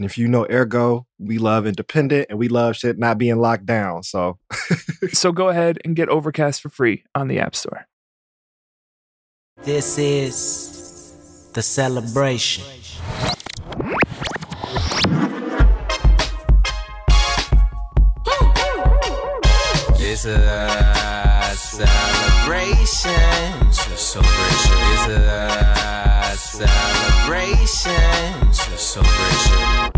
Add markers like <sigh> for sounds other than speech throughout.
And if you know Ergo, we love independent and we love shit not being locked down. So <laughs> So go ahead and get Overcast for free on the App Store. This is the celebration. It's a celebration. It's a celebration. It's a celebration. Celebration.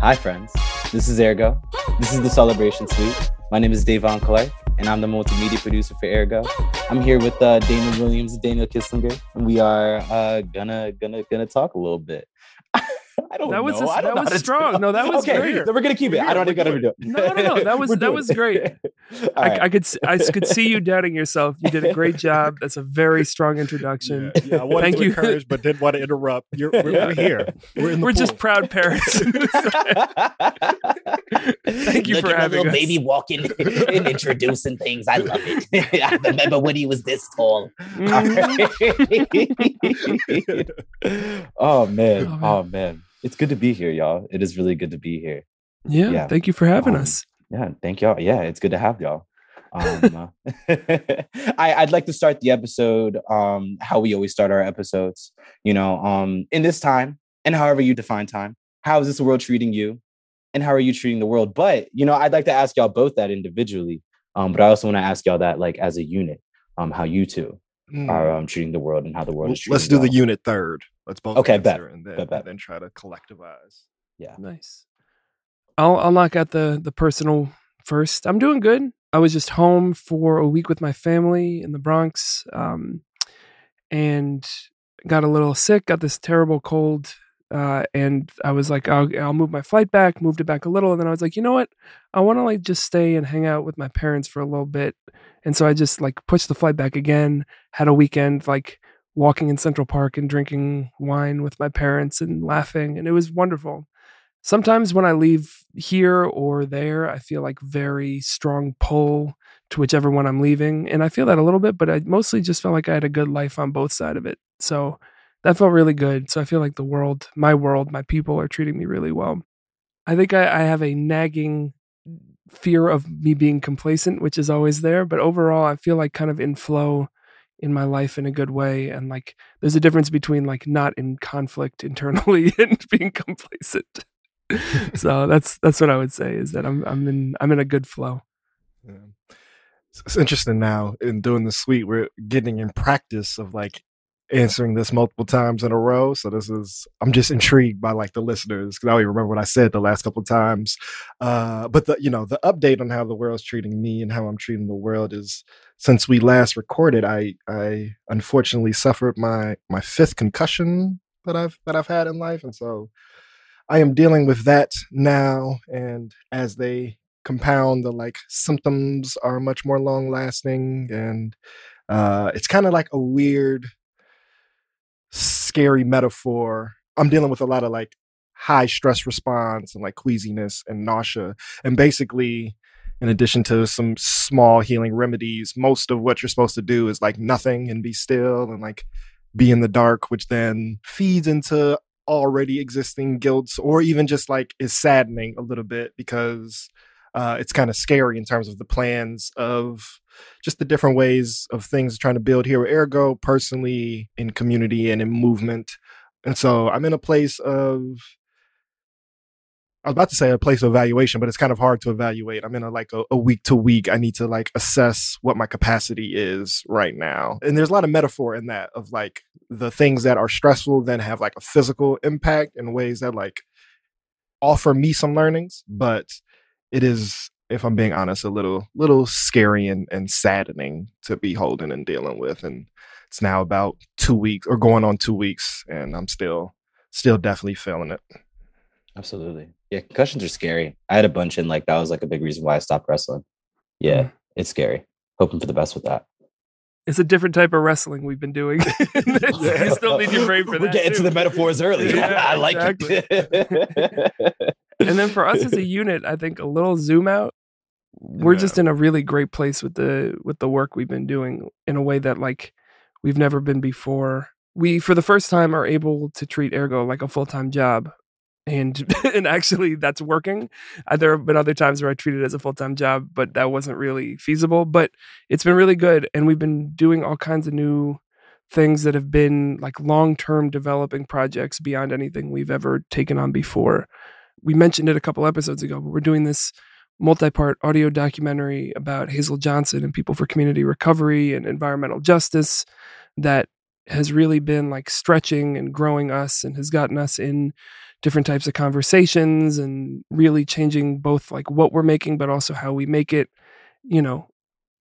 Hi, friends. This is Ergo. This is the Celebration Suite. My name is Davon Clark, and I'm the multimedia producer for Ergo. I'm here with uh, Damon Williams and Daniel Kisslinger, and we are uh, gonna gonna gonna talk a little bit. I don't That was know. a- I don't that was strong. No, that was okay. great. Then we're gonna keep it. I don't think I gotta do it. No, no, no. That <laughs> was- that was great. <laughs> I, right. I could s- I could see you doubting yourself. You did a great <laughs> job. That's a very strong introduction. yeah, I wanted Thank to you. encourage, but didn't want to interrupt. You're, we're, Yeah. we're here. We're in the We're just proud parents. Thank you Look for at the having little us. baby walking and introducing things. I love it. I remember when he was this tall. Mhm. oh man. Oh, man. Oh man. It's good to be here, y'all. It is really good to be here. Yeah, Yeah. Thank you for having Um, us. Yeah, thank y'all. Yeah, it's good to have y'all. Um, <laughs> uh, <laughs> I, I'd like to start the episode um, how we always start our episodes. You know, um, in this time and however you define time, how is this world treating you, and how are you treating the world? But you know, I'd like to ask y'all both that individually. Um, but I also want to ask y'all that like as a unit, um, how you two Mm. are um, treating the world and how the world Well, is treating Let's do the y'all. unit third. Let's both Okay, bet. answer and then, Bet, bet. and then try to collectivize. Yeah, nice. I'll I'll knock out the the personal first. I'm doing good. I was just home for a week with my family in the Bronx, um, and got a little sick. Got this terrible cold, uh, and I was like, I'll, I'll move my flight back. Moved it back a little, and then I was like, you know what? I want to like just stay and hang out with my parents for a little bit. And so I just like pushed the flight back again. Had a weekend like walking in Central Park and drinking wine with my parents and laughing, and it was wonderful sometimes when I leave here or there, I feel like very strong pull to whichever one I'm leaving. And I feel that a little bit, but I mostly just felt like I had a good life on both side of it. So that felt really good. So I feel like the world, my world, my people are treating me really well. I think I, I have a nagging fear of me being complacent, which is always there. But overall, I feel like kind of in flow in my life in a good way. And like there's a difference between like not in conflict internally <laughs> and being complacent <laughs> so that's that's what I would say is that I'm I'm in I'm in a good flow. Yeah. It's, it's interesting now in doing the suite. We're getting in practice of like answering this multiple times in a row. So this is I'm just intrigued by like the listeners because I don't even remember what I said the last couple of times. Uh, but the you know the update on how the world's treating me and how I'm treating the world is since we last recorded. I I unfortunately suffered my my fifth concussion that I've that I've had in life, and so I am dealing with that now. And as they compound, the like symptoms are much more long lasting, and uh, it's kind of like a weird, scary metaphor. I'm dealing with a lot of like high stress response and like queasiness and nausea, and basically. In addition to some small healing remedies, most of what you're supposed to do is like nothing and be still and like be in the dark, which then feeds into already existing guilts or even just like is saddening a little bit because uh, it's kind of scary in terms of the plans of just the different ways of things trying to build here ergo personally in community and in movement and so i'm in a place of I was about to say a place of evaluation, but it's kind of hard to evaluate. I'm in a like a, a week to week. I need to like assess what my capacity is right now. And there's a lot of metaphor in that of like the things that are stressful then have like a physical impact in ways that like offer me some learnings, but it is if I'm being honest, a little little scary and, and saddening to be holding and dealing with. And it's now about two weeks or going on two weeks and I'm still still definitely feeling it. Absolutely. Yeah, concussions are scary. I had a bunch and like that was like a big reason why I stopped wrestling. Yeah, Mm. it's scary. Hoping for the best with that. It's a different type of wrestling we've been doing. <laughs> you still need your brain for We're that. getting to the metaphors early. <laughs> Yeah, I like it. <laughs> and then for us as a <laughs> unit, I think a little zoom out. We're Yeah. just in a really great place with the with the work we've been doing in a way that like we've never been before. We for the first time are able to treat Ergo like a full time job, and <laughs> and actually that's working. Uh, there have been other times where I treated it as a full time job, but that wasn't really feasible. But it's been really good, and we've been doing all kinds of new things that have been like long term developing projects beyond anything we've ever taken on before. We mentioned it a couple episodes ago, but we're doing this multi part audio documentary about Hazel Johnson and People for Community Recovery and environmental justice that has really been like stretching and growing us and has gotten us in different types of conversations and really changing both like what we're making but also how we make it. You know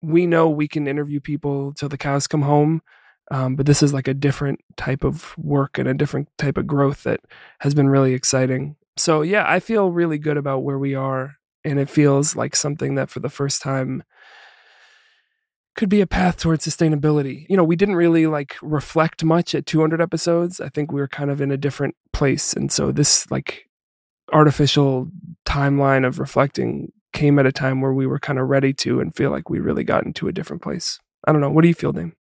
we know we can interview people till the cows come home um, but this is like a different type of work and a different type of growth that has been really exciting so yeah i feel really good about where we are and it feels like something that for the first time could be a path towards sustainability. You know, we didn't really like reflect much at 200 episodes. I think we were kind of in a different place. And so this like artificial timeline of reflecting came at a time where we were kind of ready to and feel like we really got into a different place. I don't know. What do you feel, Dame?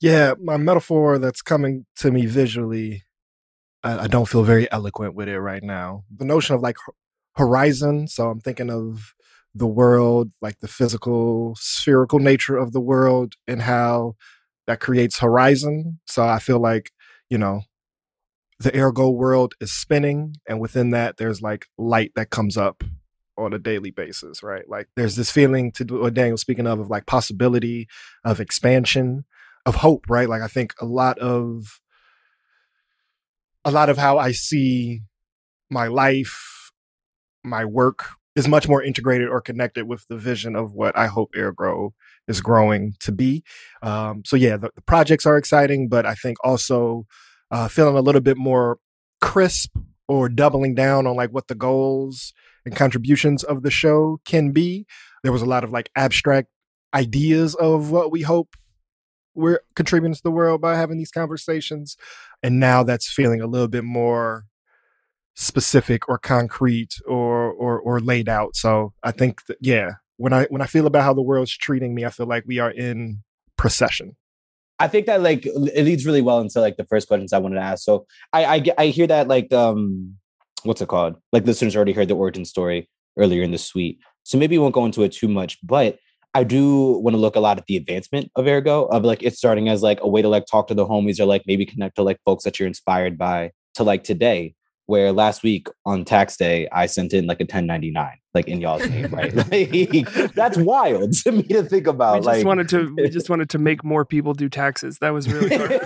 Yeah, my metaphor that's coming to me visually, I, I don't feel very eloquent with it right now. The notion of like horizon. So I'm thinking of the world, like the physical, spherical nature of the world, and how that creates horizon. So I feel like, you know, the ergo world is spinning, and within that, there's like light that comes up on a daily basis, right? Like there's this feeling to what Daniel's speaking of, of like possibility, of expansion, of hope, right? Like I think a lot of a lot of how I see my life, my work is much more integrated or connected with the vision of what I hope Ergo is growing to be. Um, so yeah, the, the projects are exciting, but I think also uh, feeling a little bit more crisp or doubling down on like what the goals and contributions of the show can be. There was a lot of like abstract ideas of what we hope we're contributing to the world by having these conversations. And now that's feeling a little bit more specific or concrete or or or laid out. So I think that yeah, when I when I feel about how the world's treating me, I feel like we are in procession. I think that like it leads really well into like the first questions I wanted to ask. So I I, I hear that like um what's it called? Like listeners already heard the origin story earlier in the suite. So maybe we won't go into it too much, but I do want to look a lot at the advancement of Ergo of like it's starting as like a way to like talk to the homies or like maybe connect to like folks that you're inspired by to like today. Where last week on tax day I sent in like a 1099 like in y'all's name, right? <laughs> Like, that's wild to me to think about. We about. just like wanted to we <laughs> just wanted to make more people do taxes. That was really hard. <laughs>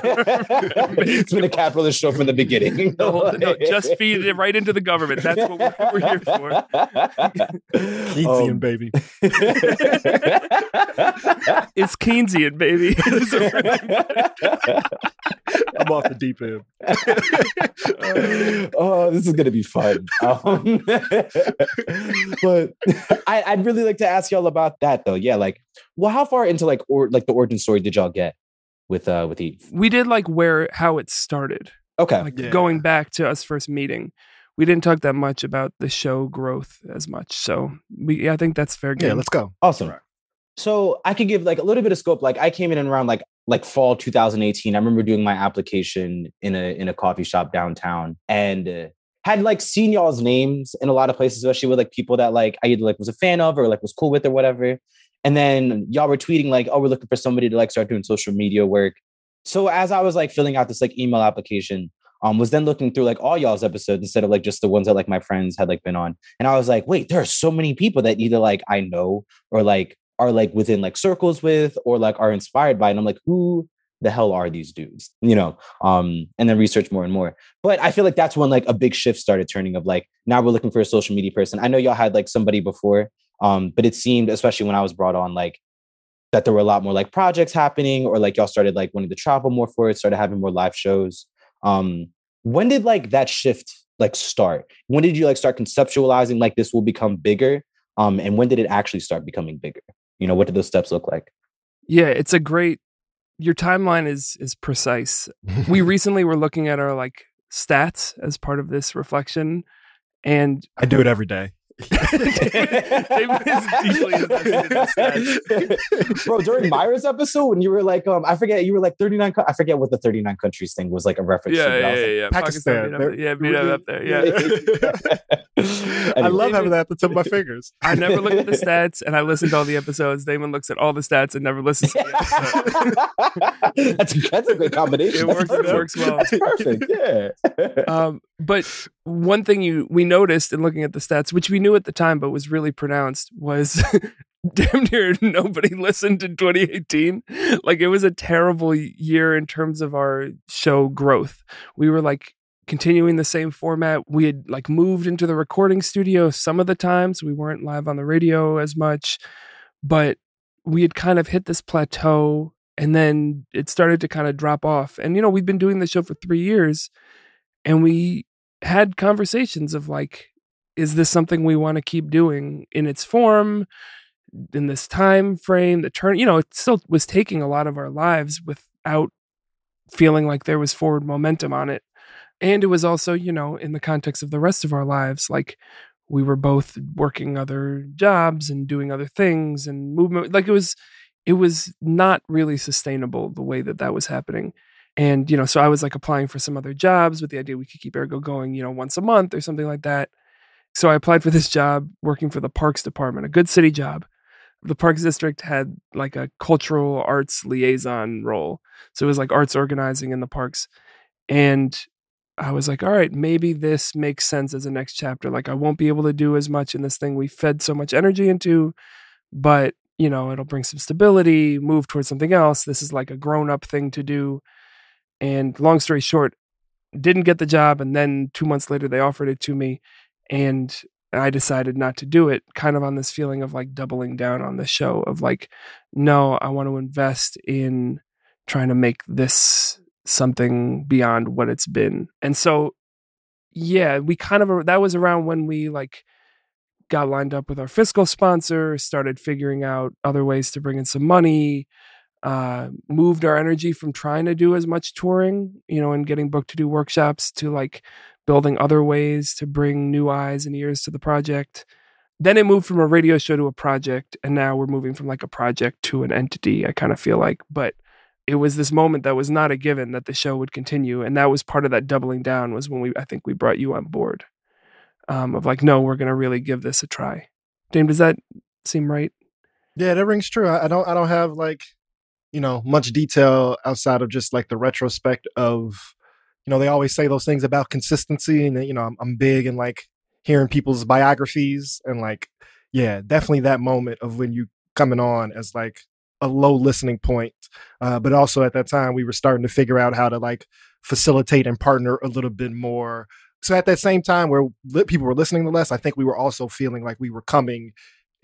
it's been a capitalist show from the beginning. The whole- no, just feed it right into the government. That's what we're, we're here for. Keynesian Um, baby. It's Keynesian, baby. <laughs> I'm off the deep end. <laughs> oh, this is gonna be fun. Um, <laughs> but I, I'd really like to ask y'all about that, though. Yeah, like, well, how far into like or like the origin story did y'all get with uh with Eve? we did like where how it started. Okay, like Yeah. going back to us first meeting we didn't talk that much about the show growth as much so we yeah, i think that's fair game Yeah, let's go. awesome. So I could give like a little bit of scope. Like I came in and around like like fall 2018. I remember doing my application in a in a coffee shop downtown and uh, had like seen y'all's names in a lot of places, especially with like people that like I either like was a fan of or like was cool with or whatever. And then y'all were tweeting like, "Oh, we're looking for somebody to like start doing social media work." So as I was like filling out this like email application, um, was then looking through like all y'all's episodes instead of like just the ones that like my friends had like been on, and I was like, "Wait, there are so many people that either like I know or like are like within like circles with or like are inspired by." And I'm like, "Who the hell are these dudes?" You know, um, and then research more and more. But I feel like that's when like a big shift started turning of like now we're looking for a social media person. I know y'all had like somebody before, um, but it seemed, especially when I was brought on, like that there were a lot more like projects happening, or like y'all started like wanting to travel more for it, started having more live shows. Um, when did like that shift like start? When did you like start conceptualizing like this will become bigger? Um, and when did it actually start becoming bigger? You know, what do those steps look like? Yeah, it's a great. Your timeline is is precise. We <laughs> recently were looking at our like stats as part of this reflection, and I do it every day. They was deeply invested in stats. Bro, during Myra's episode, when you were like, um, I forget, you were like 39, co- I forget what the 39 countries thing was like a reference yeah, to. but yeah, yeah, like, yeah. Pakistan, beat yeah, beat up, up there. Yeah. <laughs> I love having that at the tip of my fingers. I never look at the <laughs> stats, and I listen to all the episodes. Damon looks at all the stats and never listens to the episode. <laughs> that's, that's a good combination. It That's works- it works well. That's perfect. Yeah. um, but one thing you we noticed in looking at the stats, which we knew at the time but was really pronounced, was <laughs> damn near nobody listened in 2018. Like it was a terrible year in terms of our show growth. We were like continuing the same format. We had like moved into the recording studio some of the times. We weren't live on the radio as much, but we had kind of hit this plateau and then it started to kind of drop off. And you know, we've been doing the show for 3 years and we had conversations of like is this something we want to keep doing in its form in this time frame the turn you know it still was taking a lot of our lives without feeling like there was forward momentum on it. And it was also you know in the context of the rest of our lives like we were both working other jobs and doing other things and movement like it was it was not really sustainable the way that that was happening. And you know so i was like applying for some other jobs with the idea we could keep ergo going you know once a month or something like that so i applied for this job working for the parks department a good city job. The parks district had like a cultural arts liaison role. So it was like arts organizing in the parks. And i was like all right maybe this makes sense as a next chapter. Like i won't be able to do as much in this thing. We fed so much energy into but you know it'll bring some stability move towards something else. This is like a grown up thing to do. And long story short, didn't get the job. And then two months later, they offered it to me. And I decided not to do it, kind of on this feeling of like doubling down on the show of like, no, I want to invest in trying to make this something beyond what it's been. And so, yeah, we kind of, that was around when we like, got lined up with our fiscal sponsor, started figuring out other ways to bring in some money, uh, moved our energy from trying to do as much touring, you know, and getting booked to do workshops to like building other ways to bring new eyes and ears to the project. Then it moved from a radio show to a project, and now we're moving from like a project to an entity, I kind of feel like. But it was this moment that was not a given that the show would continue. And that was part of that doubling down was when we, I think we brought you on board um, of like, no, we're going to really give this a try. Dame, does that seem right? Yeah, that rings true. I, I don't I don't have like you know much detail outside of just like the retrospect of you know they always say those things about consistency and you know I'm, I'm big in like hearing people's biographies and like yeah definitely that moment of when you coming on as like a low listening point uh, but also at that time we were starting to figure out how to like facilitate and partner a little bit more. So at that same time where li- people were listening to less i think we were also feeling like we were coming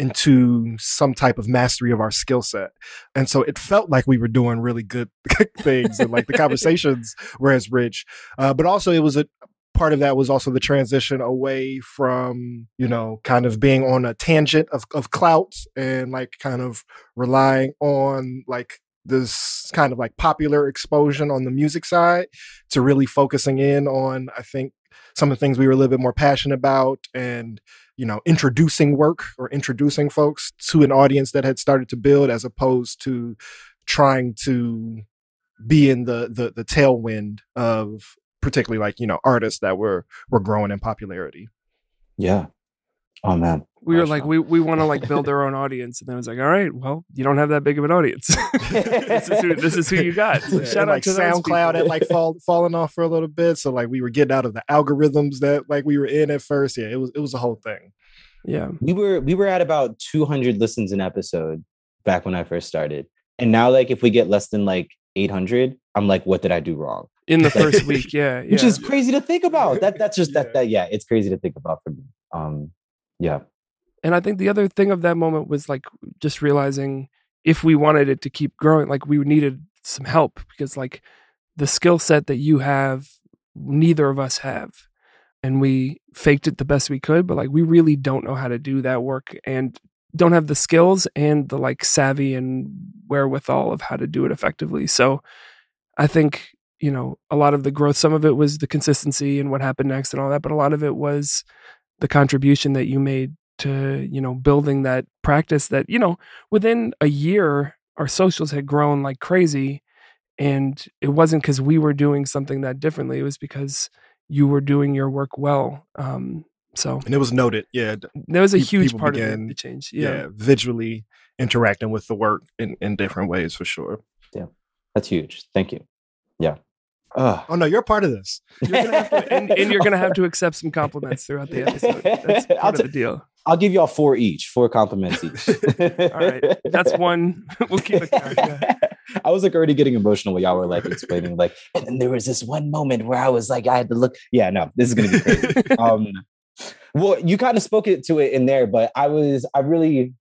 into some type of mastery of our skill set. And so it felt like we were doing really good <laughs> things and like the conversations were as rich. Uh, but also it was a part of that was also the transition away from, you know, kind of being on a tangent of, of clout and like kind of relying on like this kind of like popular explosion on the music side to really focusing in on, I think, some of the things we were a little bit more passionate about and you know introducing work or introducing folks to an audience that had started to build as opposed to trying to be in the the, the tailwind of particularly like you know artists that were were growing in popularity Yeah. Oh man. We were like, we, we want to like build our own audience. And then it was like, all right, well, you don't have that big of an audience. <laughs> this, is who, this is who you got. So Yeah, shout and, out like to SoundCloud people. had like fall, fallen off for a little bit, so like we were getting out of the algorithms that like we were in at first. Yeah, it was it was a whole thing. yeah. we were we were at about 200 listens an episode back when I first started. And now like if we get less than like 800, I'm like what did I do wrong? In the <laughs> first week. Yeah. Which is crazy to think about. That that's just Yeah. that that yeah, it's crazy to think about for me. Um yeah. And I think the other thing of that moment was like just realizing if we wanted it to keep growing, like we needed some help because like the skill set that you have, neither of us have. And we faked it the best we could, but like we really don't know how to do that work and don't have the skills and the like savvy and wherewithal of how to do it effectively. So I think, you know, a lot of the growth, some of it was the consistency and what happened next and all that, but a lot of it was the contribution that you made to, you know, building that practice that, you know, within a year, our socials had grown like crazy. And it wasn't because we were doing something that differently. It was because you were doing your work well. Um, so And it was noted. Yeah. d- there was a huge part of began- the, the change. Yeah. Yeah. Visually interacting with the work in, in different ways for sure. Yeah. That's huge. Thank you. Yeah. Ugh. Oh no, you're part of this. You're gonna to, <laughs> and, and you're going to have to accept some compliments throughout the episode. That's I'll part of the deal. I'll give y'all four each, four compliments <laughs> each. All right. That's one. <laughs> we'll keep it count. Yeah. I was like already getting emotional when y'all were like explaining, like, And then there was this one moment where I was like, I had to look. yeah, no, this is gonna be crazy. um, well, you kind of spoke it to it in there, but I was, I really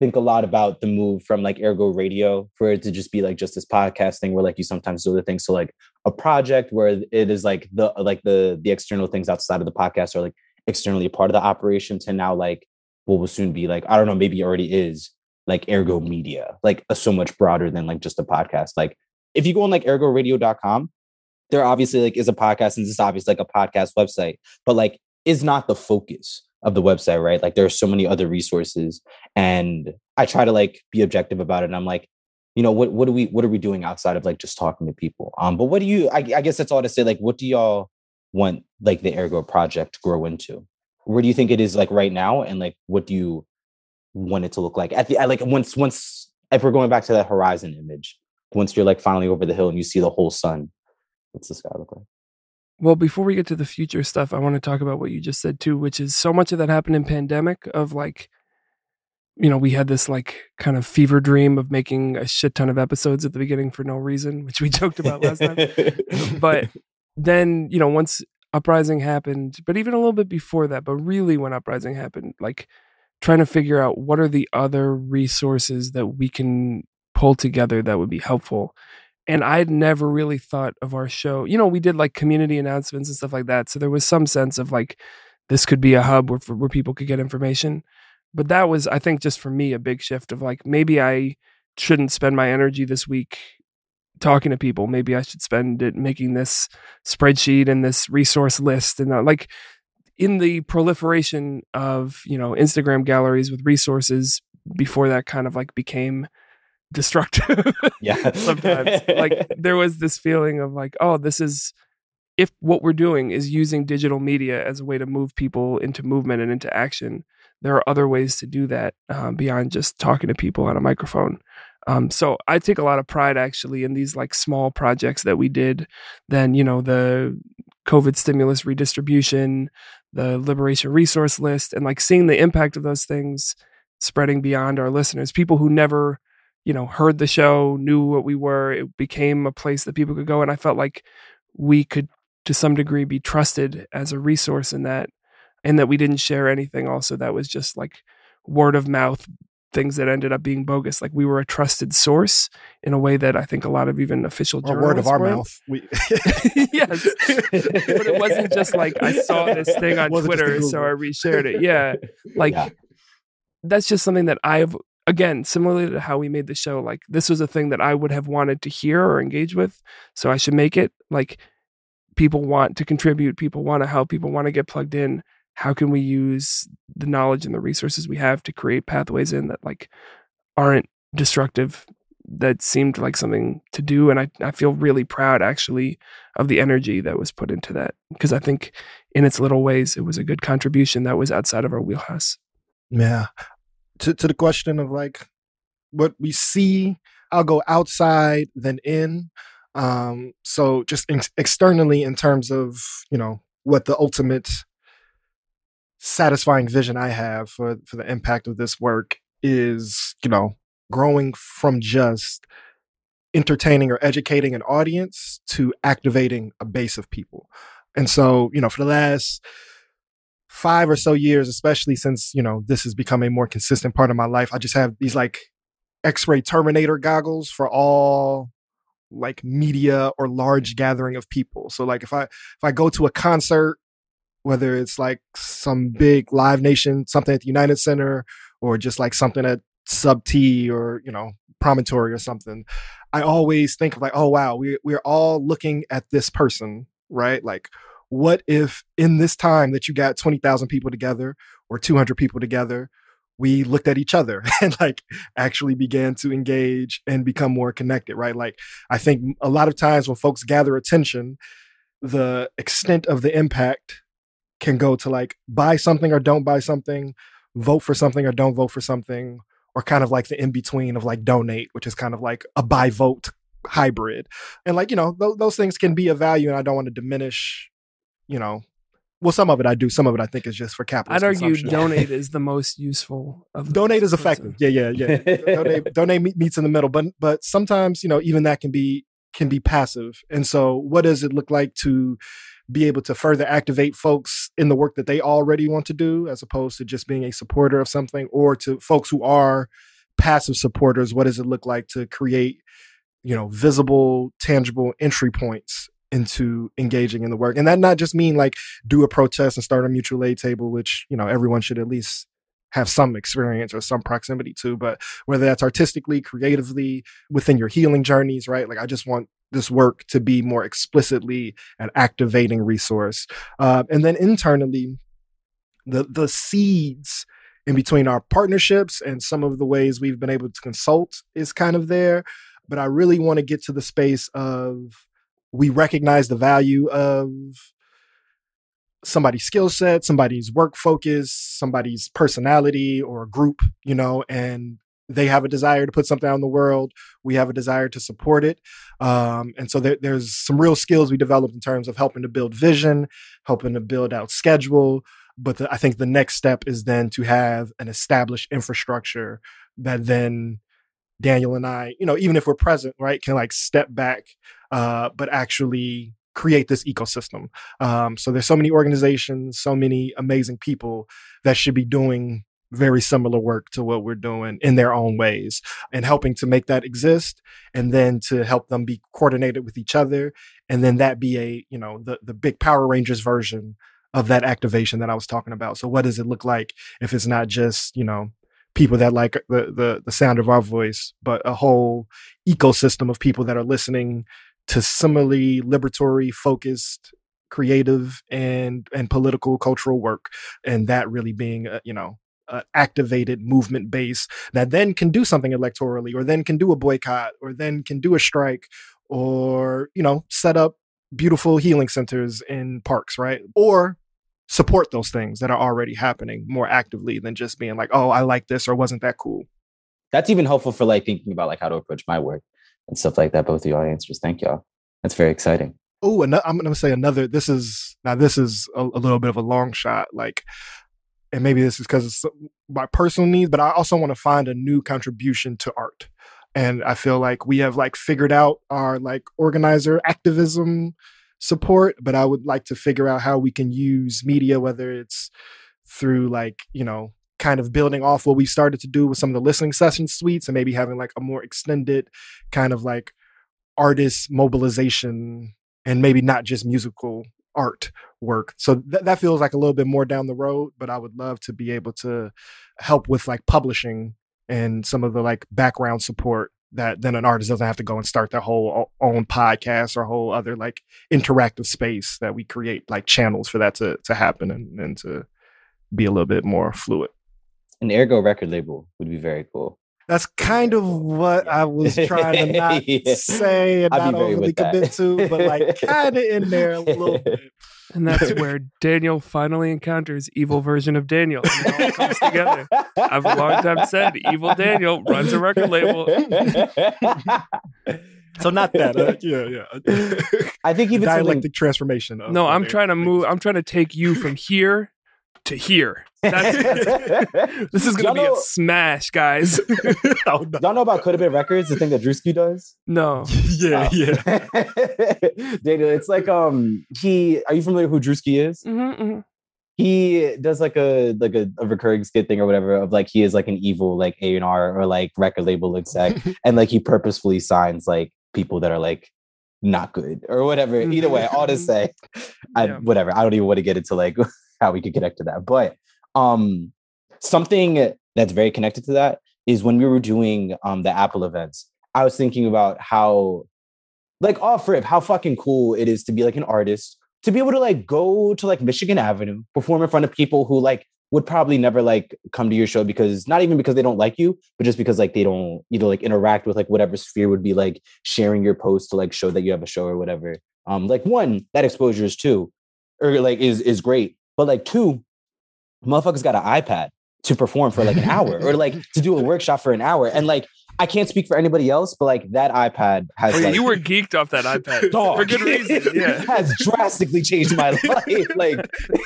think a lot about the move from like Ergo Radio for it to just be like just this podcast thing where like you sometimes do other things. So like a project where it is like the like the the external things outside of the podcast are like externally a part of the operation to now like what will soon be like I don't know maybe already is like Ergo Media like so much broader than like just a podcast. Like if you go on like ergoradio.com, there obviously like is a podcast and this is obviously like a podcast website, but like is not the focus of the website, right? Like there are so many other resources and I try to like be objective about it. And I'm like, you know, what what are we what are we doing outside of like just talking to people? Um, but what do you I, I guess that's all to say, like, what do y'all want like the Ergo project to grow into? Where do you think it is like right now? And like what do you want it to look like at the like once once if we're going back to that horizon image, once you're like finally over the hill and you see the whole sun, what's the sky look like? Well, before we get to the future stuff, I want to talk about what you just said too, which is so much of that happened in pandemic of like, you know, we had this like kind of fever dream of making a shit ton of episodes at the beginning for no reason, which we <laughs> joked about last time. <laughs> but then you know once uprising happened but even a little bit before that but really when uprising happened like trying to figure out what are the other resources that we can pull together that would be helpful and i'd never really thought of our show you know we did like community announcements and stuff like that so there was some sense of like this could be a hub where, where people could get information but that was i think just for me a big shift of like maybe i shouldn't spend my energy this week talking to people. Maybe I should spend it making this spreadsheet and this resource list and that. like in the proliferation of, you know, Instagram galleries with resources before that kind of like became destructive <laughs> yeah. sometimes. like <laughs> there was this feeling of like, oh, this is if what we're doing is using digital media as a way to move people into movement and into action, there are other ways to do that um, beyond just talking to people on a microphone. Um, so I take a lot of pride actually in these like small projects that we did. Then you know the COVID stimulus redistribution, the liberation resource list, and like seeing the impact of those things spreading beyond our listeners. People who never you know heard the show, knew what we were. It became a place that people could go, and I felt like we could to some degree be trusted as a resource in that, and that we didn't share anything also that was just like word of mouth things that ended up being bogus. Like we were a trusted source in a way that I think a lot of even official Or word of our weren't. mouth. We, <laughs> <laughs> yes, but it wasn't just like I saw this thing on Wasn't just a Twitter, so I reshared it. Yeah, <laughs> like Yeah. that's just something that I've again similarly to how we made the show. Like this was a thing that I would have wanted to hear or engage with, so I should make it. Like people want to contribute, people want to help, people want to get plugged in. How can we use the knowledge and the resources we have to create pathways in that like aren't destructive? That seemed like something to do, and I I feel really proud actually of the energy that was put into that because I think in its little ways it was a good contribution that was outside of our wheelhouse. Yeah. To to the question of like what we see, I'll go outside then in. Um, so just ex- externally in terms of, you know, what the ultimate satisfying vision I have for for the impact of this work is, you know, growing from just entertaining or educating an audience to activating a base of people. And so, you know, for the last five or so years, especially since, you know, this has become a more consistent part of my life, I just have these like X-ray Terminator goggles for all like media or large gathering of people. So like if I if I go to a concert, whether it's like some big live nation, something at the United Center, or just like something at sub T or you know promontory or something, I always think of like, oh wow, we we're all looking at this person, right? Like, what if in this time that you got twenty thousand people together or two hundred people together, we looked at each other <laughs> and like actually began to engage and become more connected, right? Like, I think a lot of times when folks gather attention, the extent of the impact can go to like buy something or don't buy something, vote for something or don't vote for something, or kind of like the in between of like donate, which is kind of like a buy vote hybrid. And like, you know, th- those things can be of value and I don't want to diminish, you know, well, some of it I do. Some of it I think is just for capital. I'd argue donate <laughs> is the most useful. Of donate is effective. Yeah, yeah, yeah. donate, <laughs> donate meet- meets in the middle, but but sometimes you know even that can be can be passive. And so, what does it look like to be able to further activate folks in the work that they already want to do, as opposed to just being a supporter of something, or to folks who are passive supporters? What does it look like to create, you know, visible, tangible entry points into engaging in the work? And that not just mean like do a protest and start a mutual aid table, which you know everyone should at least have some experience or some proximity to, but whether that's artistically, creatively, within your healing journeys, right? Like I just want this work to be more explicitly an activating resource. Uh, and then internally, the the seeds in between our partnerships and some of the ways we've been able to consult is kind of there. But I really want to get to the space of we recognize the value of somebody's skill set, somebody's work focus, somebody's personality or group, you know, and they have a desire to put something out in the world. We have a desire to support it. Um, and so there, there's some real skills we developed in terms of helping to build vision, helping to build out schedule. But the, I think the next step is then to have an established infrastructure that then Daniel and I, you know, even if we're present, right, can like step back, uh, but actually create this ecosystem. Um, so there's so many organizations, so many amazing people that should be doing very similar work to what we're doing in their own ways and helping to make that exist and then to help them be coordinated with each other and then that be a you know the the big power rangers version of that activation that i was talking about so what does it look like if it's not just you know people that like the the, the sound of our voice but a whole ecosystem of people that are listening to similarly liberatory focused creative and and political cultural work and that really being uh, you know activated movement base that then can do something electorally or then can do a boycott or then can do a strike or you know set up beautiful healing centers in parks right? Or support those things that are already happening more actively than just being like oh i like this or wasn't that cool That's even helpful for like thinking about like how to approach my work and stuff like that. Both of y'all answers. Thank y'all. That's very exciting. oh and i'm gonna say another this is now this is a, a little bit of a long shot like and maybe this is because it's my personal needs but i also want to find a new contribution to art and i feel like we have like figured out our like organizer activism support but i would like to figure out how we can use media whether it's through like you know kind of building off what we started to do with some of the listening session suites and maybe having like a more extended kind of like artist mobilization and maybe not just musical art work. So th- that feels like a little bit more down the road, but I would love to be able to help with like publishing and some of the like background support that then an artist doesn't have to go and start their whole own podcast or whole other like interactive space that we create like channels for that to to happen and, and to be a little bit more fluid. An ergo record label would be very cool. That's <laughs> kind of what I was trying to <laughs> not Yeah. say and I'd not overly with that. commit to, but like <laughs> kind of in there a little bit. And that's where Daniel finally encounters evil version of Daniel. And it all comes together. I've a long time said evil Daniel runs a record label. So not that. Uh, yeah, yeah. I think even something dialectic transformation. Of No, I'm trying to move. I'm trying to take you from here to here. That's, <laughs> this is going to be a Y'all know- smash, guys. <laughs> Oh, no. Y'all know about Could Have Been Records, the thing that Drewski does? no. <laughs> Yeah, Oh. yeah. Daniel, it's like um he are you familiar who Drewski is? Mhm, mhm. He does like a like a, a recurring skit thing or whatever of like he is like an evil like A and R or like record label exec and like he purposefully signs like people that are like not good or whatever. Either way, all to say, I Yeah. whatever. I don't even want to get into like how we could connect to that. But um something that's very connected to that is when we were doing um the Apple events, I was thinking about how like off rip, how fucking cool it is to be like an artist, to be able to like go to like Michigan Avenue, perform in front of people who like would probably never like come to your show because not even because they don't like you, but just because like they don't either like interact with like whatever sphere would be like sharing your post to like show that you have a show or whatever. Um, like one, that exposure is two, or like is is great. But like two, motherfuckers got an iPad to perform for like an hour or like <laughs> to do a workshop for an hour. And like I can't speak for anybody else, but like that iPad has Oh, yeah, like, you were geeked off that iPad <laughs> dog. for good reason. <laughs> Yeah. has drastically changed my life. Like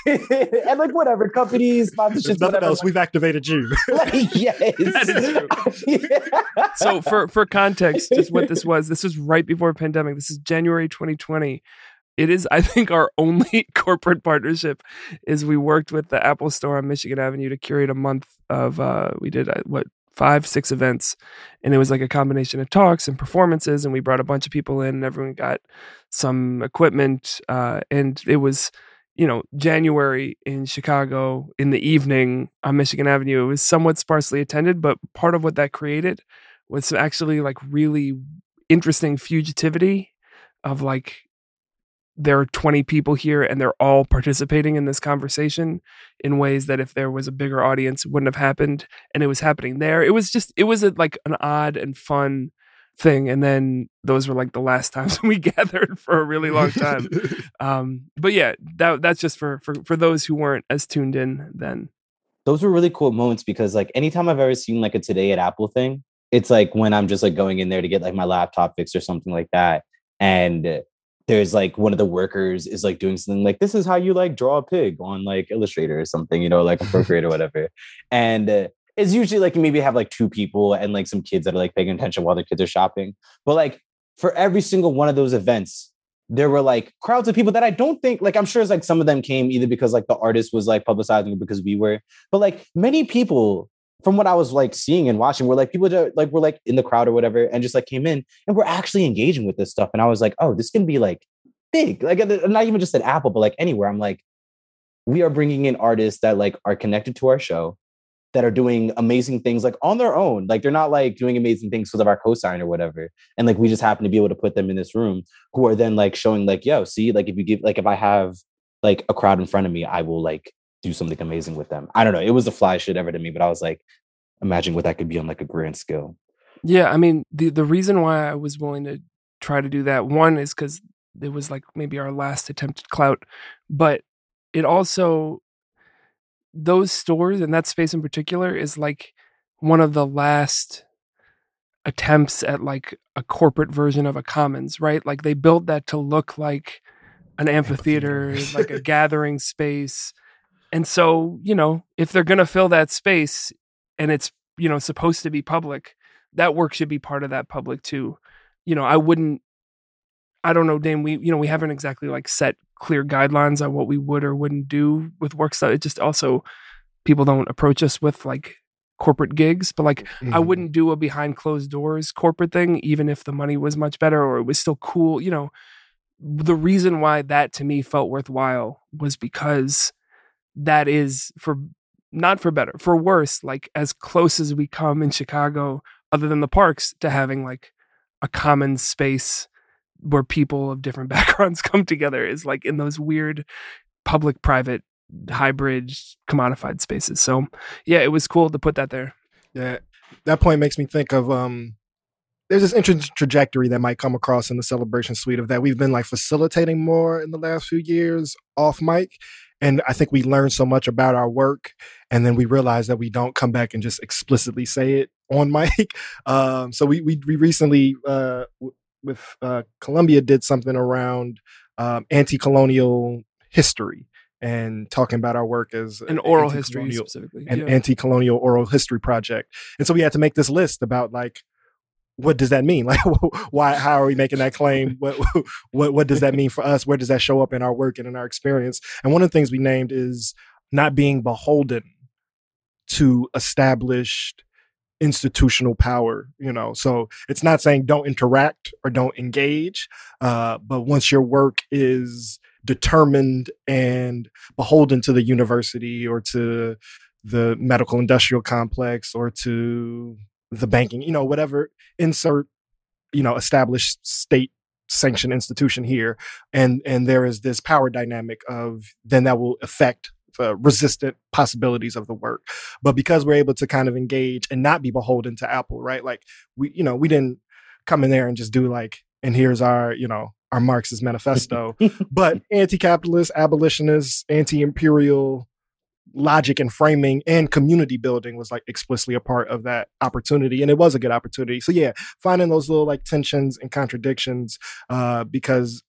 and like whatever companies, sponsorships, If nothing whatever. else, we've activated you. like, yes. That is so for for context, just what this was, this was right before pandemic. This is January 2020. It is, I think, our only <laughs> corporate partnership. Is we worked with the Apple Store on Michigan Avenue to curate a month of. uh We did uh, what five, six events, and it was like a combination of talks and performances. And we brought a bunch of people in, and everyone got some equipment, uh, and it was you know, January in Chicago in the evening on Michigan Avenue. It was somewhat sparsely attended, but part of what that created was actually like really interesting fugitivity of like there are 20 people here and they're all participating in this conversation in ways that if there was a bigger audience wouldn't have happened and it was happening there it was just it was a, like an odd and fun thing and then those were like the last <laughs> times we gathered for a really long time <laughs> um but yeah that that's just for for for those who weren't as tuned in then those were really cool moments because like anytime I've ever seen like a today at Apple thing, it's like when I'm just like going in there to get like my laptop fixed or something like that. And there's like one of the workers is like doing something like this is how you like draw a pig on like Illustrator or something, you know, like Procreate or whatever. And uh, it's usually like you maybe have like two people and like some kids that are like paying attention while their kids are shopping. But like for every single one of those events, there were like crowds of people that I don't think like I'm sure it's like some of them came either because like the artist was like publicizing because we were, but like many people from what I was like seeing and watching were like people that like were like in the crowd or whatever and just like came in and we're actually engaging with this stuff. And I was like, oh, this can be like big, like not even just at Apple, but like anywhere. I'm like, we are bringing in artists that like are connected to our show that are doing amazing things like on their own. Like they're not like doing amazing things because of our cosign or whatever. And like we just happen to be able to put them in this room who are then like showing like, yo, see, like if you give like if I have like a crowd in front of me, I will like do something amazing with them. I don't know. It was the fly shit ever to me, but I was like, imagine what that could be on like a grand scale. Yeah, I mean the the reason why I was willing to try to do that one is because it was like maybe our last attempt at clout, but it also those stores and that space in particular is like one of the last attempts at like a corporate version of a commons, right? Like they built that to look like an amphitheater, Amphitheater. like a <laughs> gathering space. And so, you know, if they're going to fill that space and it's, you know, supposed to be public, that work should be part of that public too. You know, I wouldn't I don't know, Dame, we you know, we haven't exactly like set clear guidelines on what we would or wouldn't do with work stuff. It just also people don't approach us with like corporate gigs, but like I Mhm. wouldn't do a behind closed doors corporate thing, even if the money was much better or it was still cool. You know, the reason why that to me felt worthwhile was because that is for not for better, for worse, like as close as we come in Chicago, other than the parks, to having like a common space where people of different <laughs> backgrounds come together is like in those weird public private hybrid commodified spaces. So yeah, it was cool to put that there. Yeah, that point makes me think of um. There's this interesting trajectory that might come across in the celebration suite of that we've been like facilitating more in the last few years off mic, and I think we learn so much about our work, and then we realize that we don't come back and just explicitly say it on <laughs> mic. Um, so we we we recently uh, w- with uh, Columbia did something around um, anti-colonial history and talking about our work as An oral history specifically. an yeah. anti-colonial oral history project and so we had to make this list about like what does that mean? <laughs> Like why how are we making that claim? <laughs> What what what does that mean for us? Where does that show up in our work and in our experience? And one of the things we named is not being beholden to established institutional power you know? So it's not saying don't interact or don't engage uh, but once your work is determined and beholden to the university or to the medical industrial complex or to the banking, you know, whatever, insert, you know, established state sanctioned institution here. And and there is this power dynamic of then that will affect the resistant possibilities of the work. But because we're able to kind of engage and not be beholden to Apple, right? Like we, you know, we didn't come in there and just do like, and here's our, you know, our Marxist <laughs> manifesto, but anti-capitalist, abolitionist, anti-imperial logic and framing and community building was like explicitly a part of that opportunity and it was a good opportunity so yeah finding those little like tensions and contradictions uh because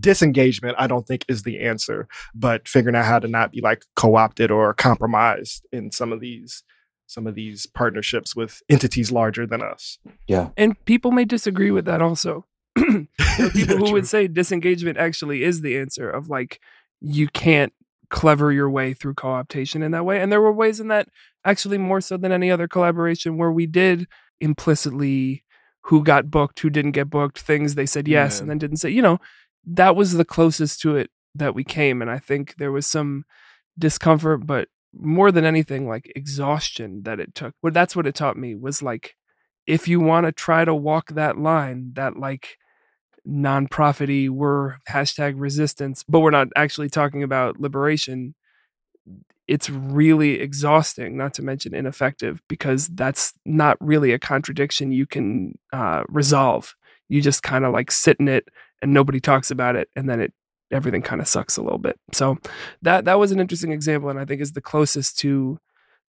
disengagement i don't think is the answer but figuring out how to not be like co-opted or compromised in some of these some of these partnerships with entities larger than us Yeah. And people may disagree with that also. <clears throat> <laughs> people Yeah, who would say disengagement actually is the answer of like you can't clever your way through co-optation in that way. And there were ways in that actually more so than any other collaboration where we did implicitly who got booked, who didn't get booked, things they said yes Yeah. and then didn't say, you know, that was the closest to it that we came. And I think there was some discomfort, but more than anything, like exhaustion that it took. Well, that's what it taught me was like if you want to try to walk that line, that like non-profity, we're hashtag resistance, but we're not actually talking about liberation. It's really exhausting, not to mention ineffective, because that's not really a contradiction you can uh, resolve. You just kind of like sit in it, and nobody talks about it, and then it everything kind of sucks a little bit. So that that was an interesting example, and I think is the closest to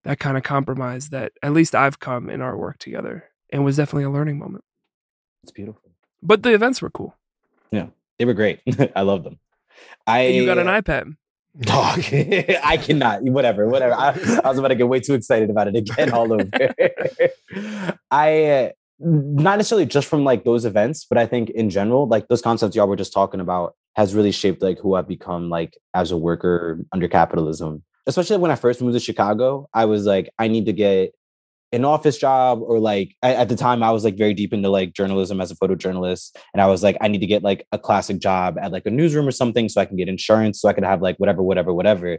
that kind of compromise that at least I've come in our work together, and was definitely a learning moment. It's beautiful. But the events were cool. Yeah, they were great. <laughs> I love them. I And you got an iPad. Dog, <laughs> I cannot. Whatever, whatever. I, I was about to get way too excited about it again all over. <laughs> I uh, not necessarily just from like those events, but I think in general, like those concepts y'all were just talking about has really shaped like who I've become like as a worker under capitalism. Especially when I first moved to Chicago, I was like, I need to get an office job or like at the time I was like very deep into like journalism as a photojournalist and I was like I need to get like a classic job at like a newsroom or something so I can get insurance so I could have like whatever whatever whatever.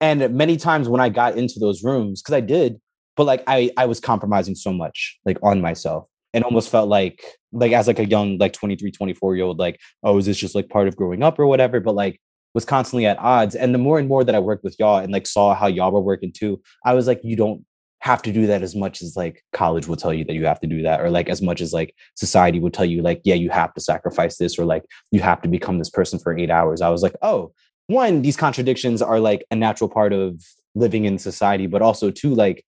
And many times when I got into those rooms cuz I did but like I I was compromising so much like on myself and almost felt like like as like a young like 23 24 year old like oh is this just like part of growing up or whatever? But like was constantly at odds and the more and more that I worked with y'all and like saw how y'all were working too I was like you don't have to do that as much as like college will tell you that you have to do that or like as much as like society will tell you like yeah you have to sacrifice this or like you have to become this person for 8 hours. I was like oh one these contradictions are like a natural part of living in society but also two like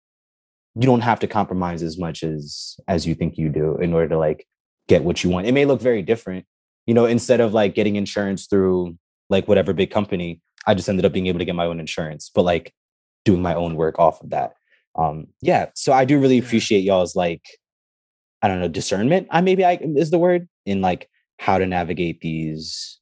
you don't have to compromise as much as as you think you do in order to like get what you want. It may look very different you know instead of like getting insurance through like whatever big company i just ended up being able to get my own insurance but like doing my own work off of that um yeah so i do really appreciate y'all's like i don't know discernment i maybe i is the word in like how to navigate these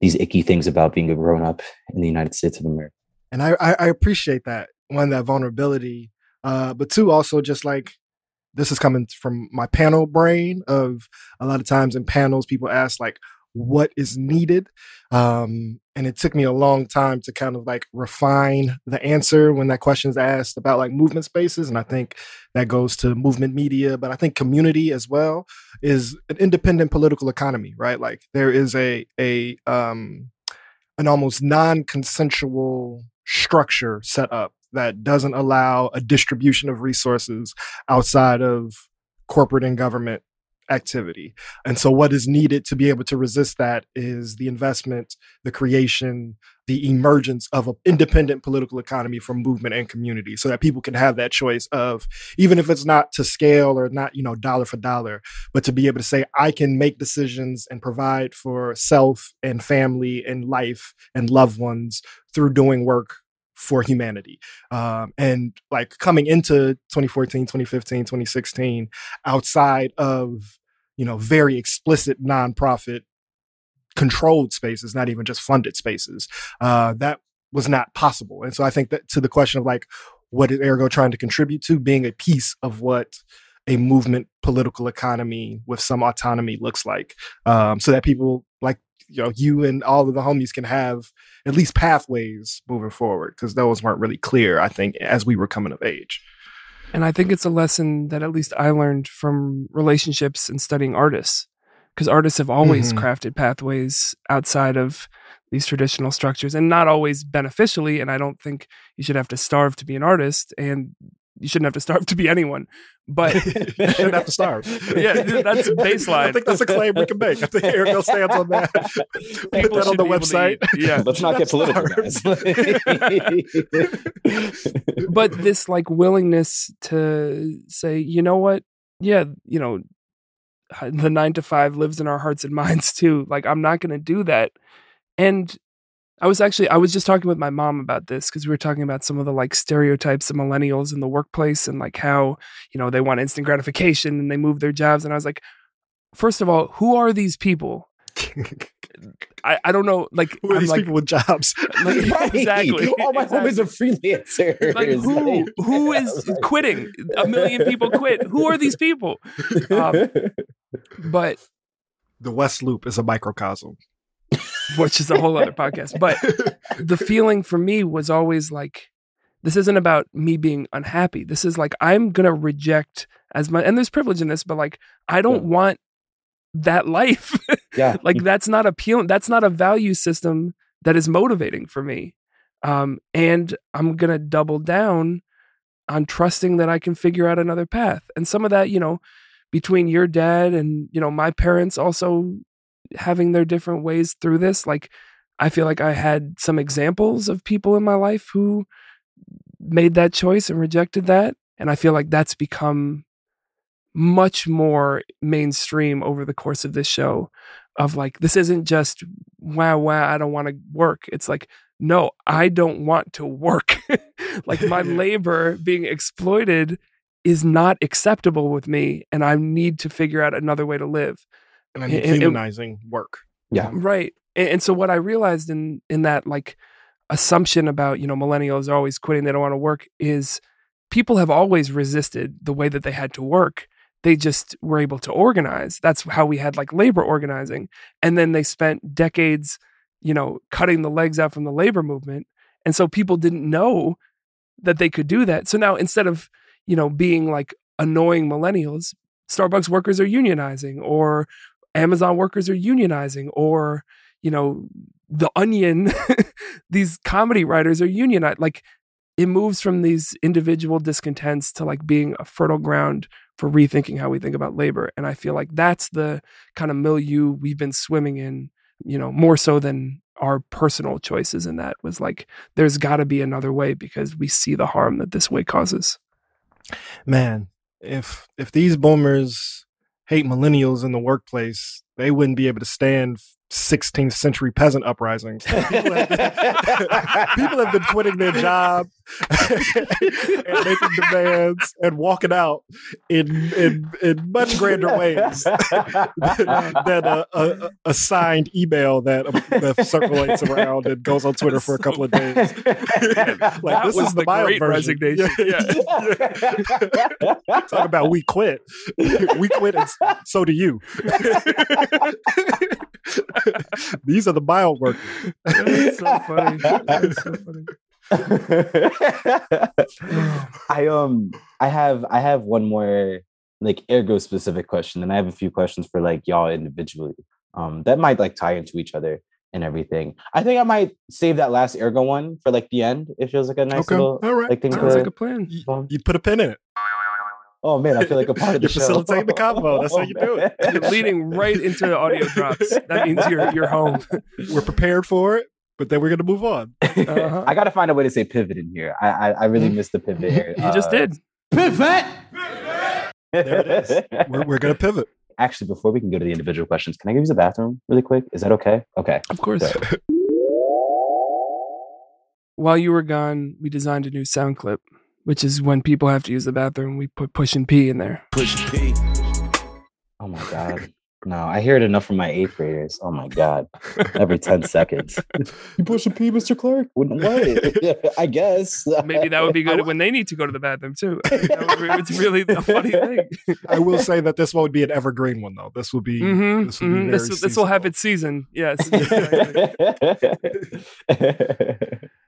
these icky things about being a grown-up in the united states of america and I, I I appreciate that one that vulnerability, uh, but two also just like this is coming from my panel brain of a lot of times in panels people ask like what is needed, um, and it took me a long time to kind of like refine the answer when that question is asked about like movement spaces, and I think that goes to movement media, but I think community as well is an independent political economy, right? Like there is a a um, an almost non-consensual structure set up that doesn't allow a distribution of resources outside of corporate and government activity. And so what is needed to be able to resist that is the investment, the creation, the emergence of an independent political economy from movement and community so that people can have that choice of even if it's not to scale or not, you know, dollar for dollar, but to be able to say I can make decisions and provide for self and family and life and loved ones through doing work for humanity. Um, and like coming into 2014, 2015, 2016, outside of, you know, very explicit nonprofit controlled spaces, not even just funded spaces, uh, that was not possible. And so I think that to the question of like, what is Ergo trying to contribute to being a piece of what a movement political economy with some autonomy looks like um, so that people like you know you and all of the homies can have at least pathways moving forward because those weren't really clear. I think as we were coming of age. And I think it's a lesson that at least I learned from relationships and studying artists, because artists have always Mhm. crafted pathways outside of these traditional structures and not always beneficially. And I don't think you should have to starve to be an artist, and you shouldn't have to starve to be anyone. But <laughs> you shouldn't have to starve. <laughs> Yeah, dude, that's baseline. I think that's a claim we can make. I think Eric stands on that. <laughs> Put that on the be able to website. Yeah. Let's not get political, guys. but this like willingness to say, you know what? Yeah, you know, the nine to five lives in our hearts and minds too. Like, I'm not going to do that. And I was actually, I was just talking with my mom about this because we were talking about some of the like stereotypes of millennials in the workplace and like how, you know, they want instant gratification and they move their jobs. And I was like, first of all, who are these people? I, I don't know. Like, Who are I'm these like, people with jobs? like <laughs> Right. exactly. All my exactly. homies are freelancers. like who who is <laughs> quitting a million people quit who are these people Um, <laughs> but the West Loop is a microcosm. <laughs> which is a whole other podcast. But the <laughs> feeling for me was always like this isn't about me being unhappy. This is like i'm gonna reject as much and there's privilege in this but like i don't Yeah. want that life. <laughs> Yeah, like that's not appealing that's not a value system that is motivating for me. Um and i'm gonna double down on trusting that i can figure out another path. And some of that you know between your dad and you know my parents also having their different ways through this like i feel like i had some examples of people in my life who made that choice and rejected that and i feel like that's become much more mainstream over the course of this show of like this isn't just wow wow i don't want to work. It's like no i don't want to work. <laughs> Like my <laughs> labor being exploited is not acceptable with me and i need to figure out another way to live And I need And- and- humanizing work. yeah. right. And, and so what i realized in in that like assumption about you know millennials are always quitting they don't want to work is people have always resisted the way that they had to work. They just were able to organize. That's how we had like labor organizing. And then they spent decades you know cutting the legs out from the labor movement. And so people didn't know that they could do that. So now instead of you know being like annoying millennials starbucks workers are unionizing or amazon workers are unionizing or you know the onion <laughs> these comedy writers are unionized. Like it moves from these individual discontents to like being a fertile ground for rethinking how we think about labor. And i feel like that's the kind of milieu we've been swimming in you know more so than our personal choices in that was like there's got to be another way because we see the harm that this way causes. Man, if if these boomers hate millennials in the workplace, they wouldn't be able to stand 16th century peasant uprisings. <laughs> People have been, <laughs> people have been quitting their job <laughs> and making demands and walking out in in, in much grander ways than a, a, a- a signed email that, that circulates around and goes on Twitter for a couple of days. like That this was is the, the mild version. resignation. Yeah. Talk about we quit. we quit, and so do you. <laughs> These are the mild workers. That's so funny. <laughs> That's so funny. <laughs> I um I have I have one more like ergo specific question, and I have a few questions for like y'all individually. Um, that might like tie into each other and everything. I think I might save that last ergo one for like the end. It feels like a nice Okay, little all right. like thing Sounds to. like a plan. um, You put a pin in it. Oh man, I feel like a part of the You're show. facilitating the combo. That's how you do it. <laughs> You're leading right into the audio drops. That means you're you're home. <laughs> We're prepared for it, but then we're gonna move on. Uh-huh. I gotta find a way to say pivot in here. I I, I really missed the pivot. here. <laughs> You just Uh, did. There it is. We're, we're gonna pivot. Actually, before we can go to the individual questions, can I go use the bathroom really quick? Is that okay? Okay. Of course. While you were gone, we designed a new sound clip, which is when people have to use the bathroom, we put push and pee in there. Push P. Oh my god. No, I hear it enough from my eighth graders. Oh my god, every ten <laughs> seconds. you push a pee, Mr. Clark? What? <laughs> I guess. Maybe that would be <laughs> good when they need to go to the bathroom too. That would be- it's really a funny thing. I will say that this one would be an evergreen one though. This will be Mhm, this will be mhm. This, very this will have its season. Yes. exactly.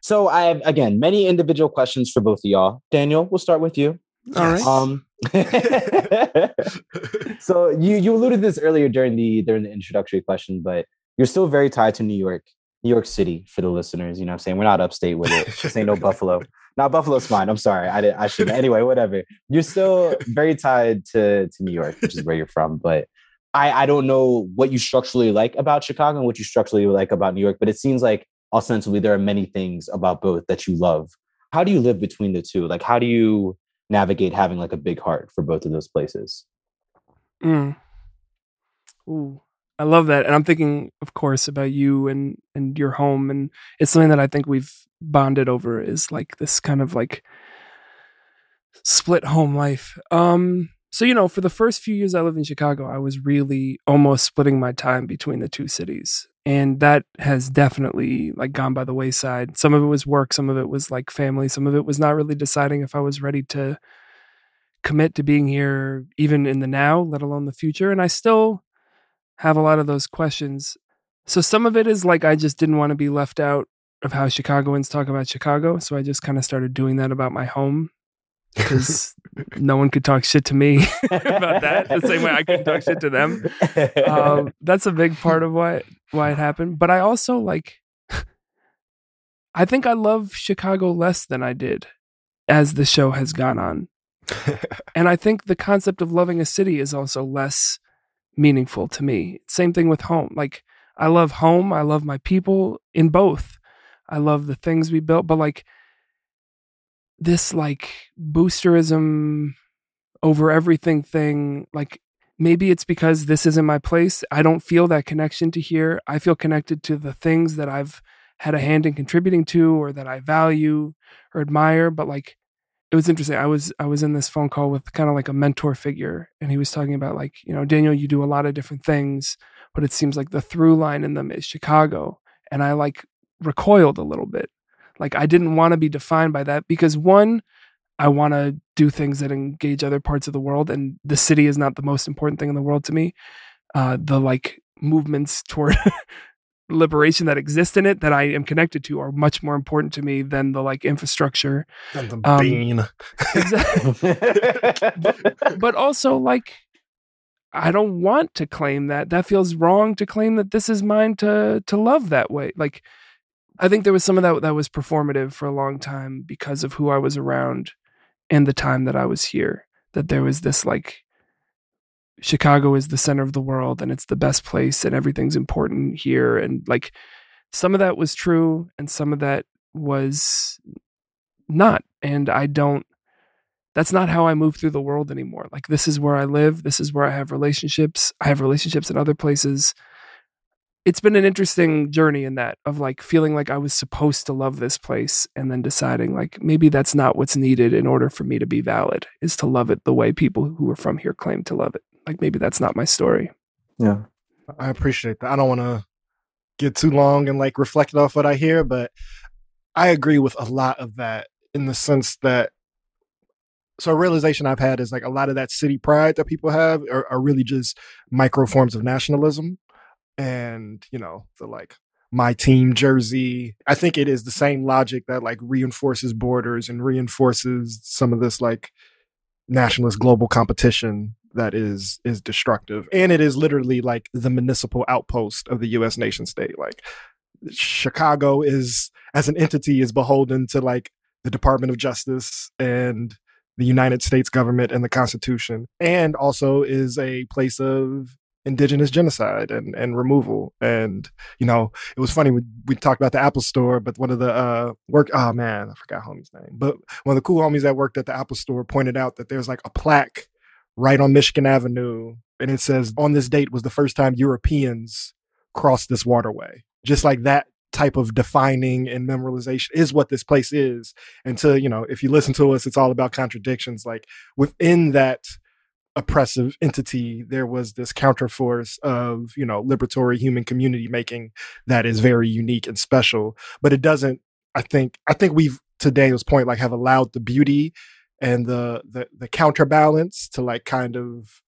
So I have again many individual questions for both of y'all. Daniel, we'll start with you. All right. Um, <laughs> so you you alluded to this earlier during the during the introductory question, but you're still very tied to New York, New York City for the listeners. You know, what I'm saying we're not upstate with it. This ain't no <laughs> Buffalo. Now Buffalo's fine. I'm sorry. I did. I shouldn't. Anyway, whatever. You're still very tied to to New York, which is where you're from. But I I don't know what you structurally like about Chicago and what you structurally like about New York. But it seems like ostensibly there are many things about both that you love. How do you live between the two? Like, how do you navigate having like a big heart for both of those places? Mm. Ooh, I love that, and I'm thinking, of course, about you and and your home, and it's something that I think we've bonded over is like this kind of like split home life. Um, so you know, for the first few years I lived in Chicago, I was really almost splitting my time between the two cities, and that has definitely like gone by the wayside. Some of it was work, some of it was like family, some of it was not really deciding if I was ready to commit to being here even in the now, let alone the future. And I still have a lot of those questions. So some of it is like I just didn't want to be left out of how Chicagoans talk about Chicago. So I just kind of started doing that about my home <laughs> because no one could talk shit to me <laughs> about that the same way I couldn't talk shit to them. Um, <laughs> that's a big part of why why it happened. But I also like <laughs> I think I love Chicago less than I did as the show has gone on. And I think the concept of loving a city is also less meaningful to me. Same thing with home. Like I love home, I love my people in both. I love the things we built, but like this like boosterism over everything thing, like maybe it's because this isn't my place. I don't feel that connection to here. I feel connected to the things that I've had a hand in contributing to or that I value or admire, but like it was interesting. I was I was in this phone call with kind of like a mentor figure, and he was talking about like you know Daniel, you do a lot of different things, but it seems like the through line in them is Chicago, and I like recoiled a little bit. Like I didn't want to be defined by that because one, I want to do things that engage other parts of the world, and the city is not the most important thing in the world to me. Uh, the like movements toward <laughs> liberation that exist in it that I am connected to are much more important to me than the like infrastructure And the Um, bean. exactly. <laughs> but also like I don't want to claim that. That feels wrong to claim that this is mine to to love that way. Like I think there was some of that that was performative for a long time because of who I was around and the time that I was here. That there was this like Chicago is the center of the world and it's the best place and everything's important here and like some of that was true and some of that was not and I don't that's not how I move through the world anymore. Like this is where I live, this is where I have relationships. I have relationships in other places. It's been an interesting journey in that of like feeling like I was supposed to love this place and then deciding like maybe that's not what's needed in order for me to be valid is to love it the way people who are from here claim to love it. Like maybe that's not my story. yeah. I appreciate that. I don't want to get too long and like reflect off what I hear, but I agree with a lot of that in the sense that so a realization I've had is like a lot of that city pride that people have are, are really just micro forms of nationalism. And, you know, the like my team jersey. I think it is the same logic that like reinforces borders and reinforces some of this like nationalist global competition that is is destructive and it is literally like the municipal outpost of the US nation state like Chicago is as an entity is beholden to like the Department of Justice and the United States government and the Constitution and also is a place of indigenous genocide and, and removal and you know it was funny we, we talked about the apple store but one of the uh work oh man i forgot homie's name but one of the cool homies that worked at the apple store pointed out that there's like a plaque right on Michigan Avenue. And it says, on this date was the first time Europeans crossed this waterway. Just like that type of defining and memorialization is what this place is. And to, you know, if you listen to us, it's all about contradictions. Like within that oppressive entity, there was this counterforce of, you know, liberatory human community making that is very unique and special. But it doesn't, I think, I think we've to Daniel's point, like have allowed the beauty and the the the counterbalance to like kind of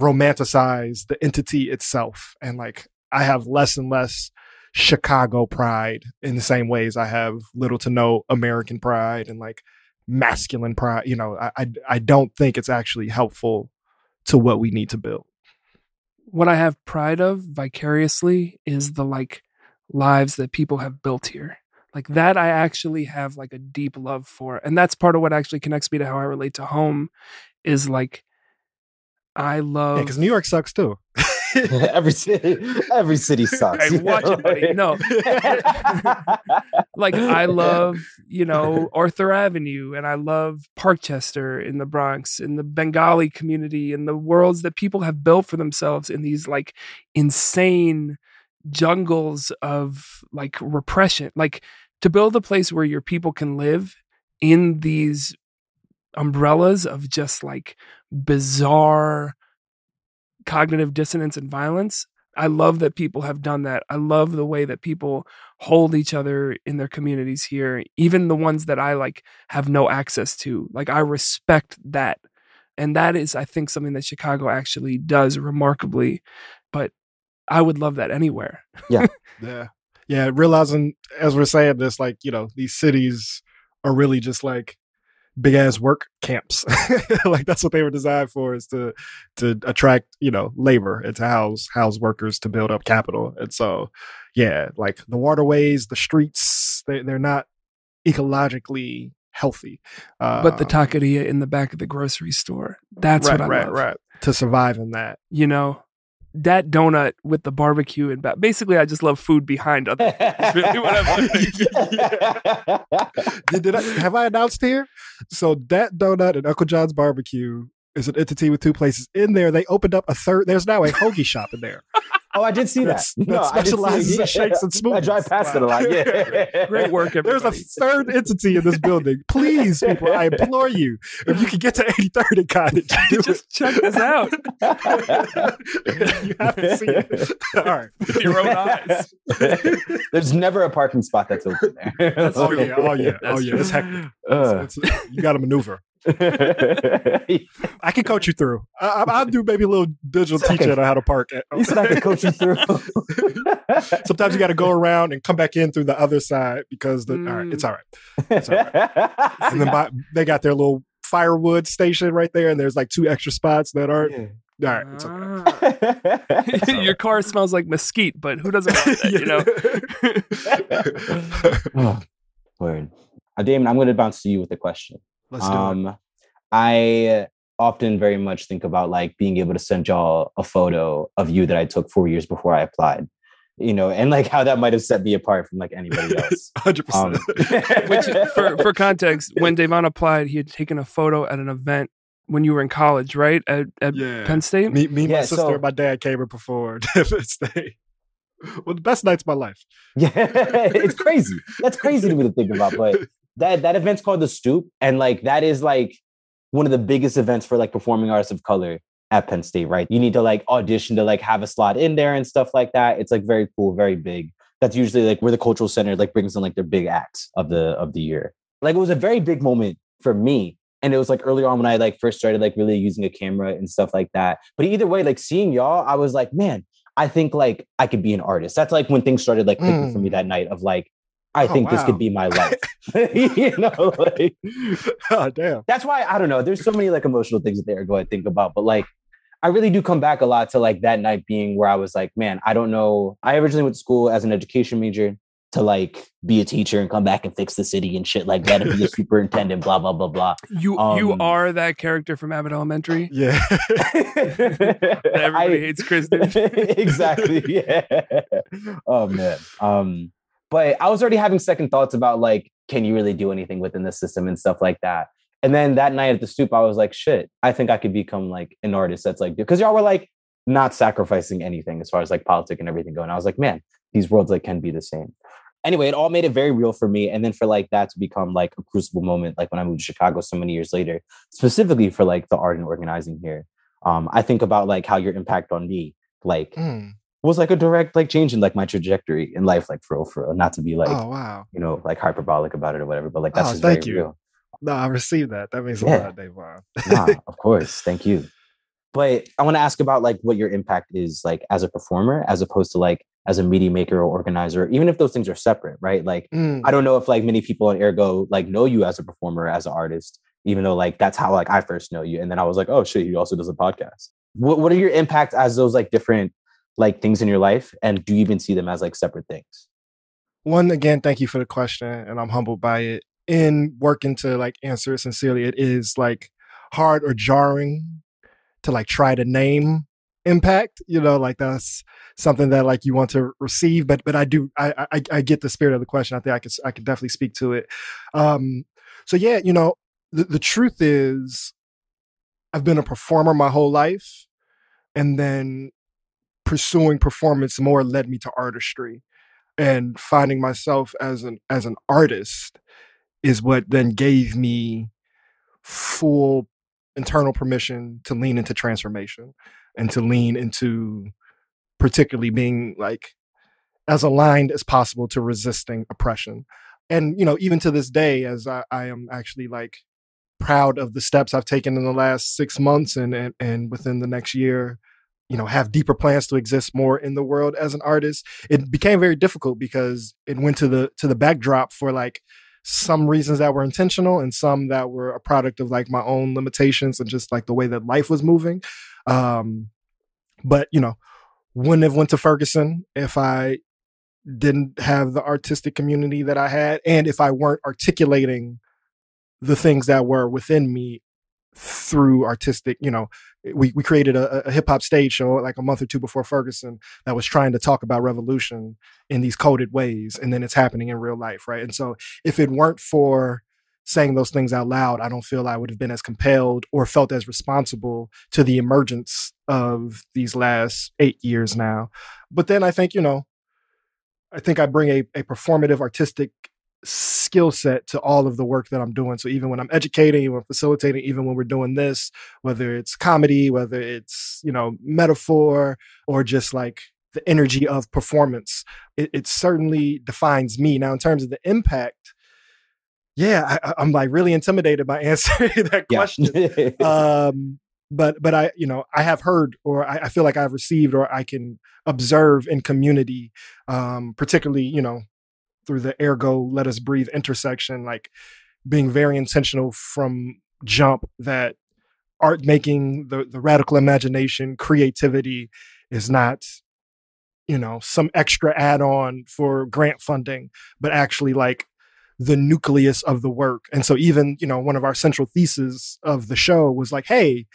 romanticize the entity itself. And like I have less and less Chicago pride in the same ways I have little to no American pride and like masculine pride. You know, I I, I don't think it's actually helpful to what we need to build. What I have pride of vicariously is the like lives that people have built here. Like that I actually have like a deep love for. And that's part of what actually connects me to how I relate to home is like I love Yeah, because New York sucks too. <laughs> <laughs> every city, <laughs> every city sucks. Hey, watch it, buddy. No. <laughs> like I love, you know, Arthur Avenue and I love Parkchester in the Bronx and the Bengali community and the worlds that people have built for themselves in these like insane jungles of like repression. Like to build a place where your people can live in these umbrellas of just like bizarre cognitive dissonance and violence. I love that people have done that. I love the way that people hold each other in their communities here, even the ones that I like have no access to. Like I respect that. And that is I think something that Chicago actually does remarkably, but I would love that anywhere. Yeah. <laughs> Yeah. Yeah, realizing as we're saying this, like, you know, these cities are really just like big ass work camps. <laughs> like that's what they were designed for is to to attract, you know, labor and to house house workers to build up capital. And so yeah, like the waterways, the streets, they they're not ecologically healthy. Uh, but the taqueria in the back of the grocery store, that's right, what I right, love. right. To survive in that. You know, that donut with the barbecue and ba- basically I just love food behind other things. Really what I'm <laughs> Did, did I, have I announced here? So that donut and Uncle John's barbecue is an entity with two places. In there, they opened up a third. There's now a hoagie shop in there. Oh, I did see that. That No, I did see specializes in shakes and smoothies. I drive smoothies. past it a lot. Yeah. <laughs> Great work, There's a third entity in this building. Please, people, I implore you, if you can get to 83rd and Cottage, do just check this out <laughs> you haven't seen it. <laughs> All right. with your own eyes. There's never a parking spot that's open there. That's Oh true. yeah, oh yeah, oh yeah. true. It's hectic. Uh. It's- it's- you got to maneuver. I can coach you through. I, I, I'll do maybe a little digital Second. teaching on how to park. At, you said I could coach you through. <laughs> Sometimes you got to go around and come back in through the other side because the all right, it's all right. It's all right. <laughs> And then by, they got their little firewood station right there, and there's like two extra spots that aren't. All right, it's okay. Ah. <laughs> your car smells like mesquite, but who doesn't want that, you know? oh, word. Uh, Damon, I'm going to bounce to you with a question. Let's do it. Um, I often very much think about like being able to send y'all a photo of you that I took four years before I applied, you know, and like how that might have set me apart from like anybody <laughs> else. Hundred Um, percent. <laughs> Which, for, for context, when Devon applied, he had taken a photo at an event when you were in college, right? At, at Yeah. Penn State? Me, me, Yeah, my sister, so- and my dad came and performed. Stay. Well, the best nights of my life. yeah, <laughs> it's crazy. That's crazy to me to think about, but that that event's called the Stoop, and like that is like one of the biggest events for like performing artists of color at Penn State, right? You need to like audition to like have a slot in there and stuff like that. It's like very cool, very big. That's usually like where the cultural center like brings in like their big acts of the of the year. Like it was a very big moment for me. And it was like earlier on when I like first started like really using a camera and stuff like that. But either way, like seeing y'all, I was like, man, I think like I could be an artist. That's like when things started like clicking for mm. me that night of like, I Oh, think this could be my <laughs> life. <laughs> you know, like <laughs> oh damn. that's why I don't know. There's so many like emotional things that they are going to think about, but like I really do come back a lot to like that night being where I was like, man, I don't know. I originally went to school as an education major to like be a teacher and come back and fix the city and shit like that and be a superintendent, blah blah blah blah. You you Um, are that character from Abbott Elementary. Yeah. everybody I- hates Kristen. exactly. Yeah. Oh man. Um, but I was already having second thoughts about like, can you really do anything within the system and stuff like that. And then that night at the stoop, I was like, shit, I think I could become like an artist that's like, because y'all were like not sacrificing anything as far as like politics and everything going. I was like, man, these worlds like can be the same. Anyway, it all made it very real for me. And then for like that to become like a crucible moment, like when I moved to Chicago so many years later, specifically for like the art and organizing here um, I think about like how your impact on me, like Mm. Was like a direct like change in like my trajectory in life, like for real, for real. Not to be like oh wow. you know like hyperbolic about it or whatever, but like that's Oh, just thank very you. real. No, I received that. That means a Yeah. lot, Davon. nah, <laughs> of course. Thank you. But I want to ask about like what your impact is like as a performer, as opposed to like as a media maker or organizer, even if those things are separate, right? Like Mm. I don't know if like many people on Ergo like know you as a performer, as an artist, even though like that's how like I first know you. And then I was like, oh shit, he also does a podcast. What what are your impact as those like different like things in your life? And do you even see them as like separate things? one again thank you for the question and i'm humbled by it in working to like answer it sincerely it is like hard or jarring to like try to name impact you know like that's something that like you want to receive but but i do i i, I get the spirit of the question i think i could i could definitely speak to it um so yeah you know the, the truth is i've been a performer my whole life and then pursuing performance more led me to artistry. And finding myself as an as an artist is what then gave me full internal permission to lean into transformation and to lean into particularly being like as aligned as possible to resisting oppression. And you know even to this day as i, I am actually like proud of the steps i've taken in the last six months and, and and within the next year you know have deeper plans to exist more in the world as an artist it became very difficult because it went to the to the backdrop for like some reasons that were intentional and some that were a product of like my own limitations and just like the way that life was moving. Um but you know wouldn't have went to ferguson if i didn't have the artistic community that i had and if i weren't articulating the things that were within me through artistic you know we, we created a, a hip-hop stage show like a month or two before ferguson that was trying to talk about revolution in these coded ways and then it's happening in real life right? And so if it weren't for saying those things out loud i don't feel i would have been as compelled or felt as responsible to the emergence of these last eight years now. But then i think you know i think i bring a, a performative artistic skill set to all of the work that I'm doing. So even when I'm educating, even facilitating, even when we're doing this, whether it's comedy, whether it's, you know, metaphor or just like the energy of performance, it, it certainly defines me. Now, in terms of the impact, yeah, I, I'm like really intimidated by <laughs> answering that question. um, but but I you know I have heard or I, I feel like I've received or I can observe in community, um, particularly you know through the ergo let us breathe intersection like being very intentional from jump that art making the, the radical imagination creativity is not you know some extra add-on for grant funding but actually like the nucleus of the work. And so even you know one of our central theses of the show was like hey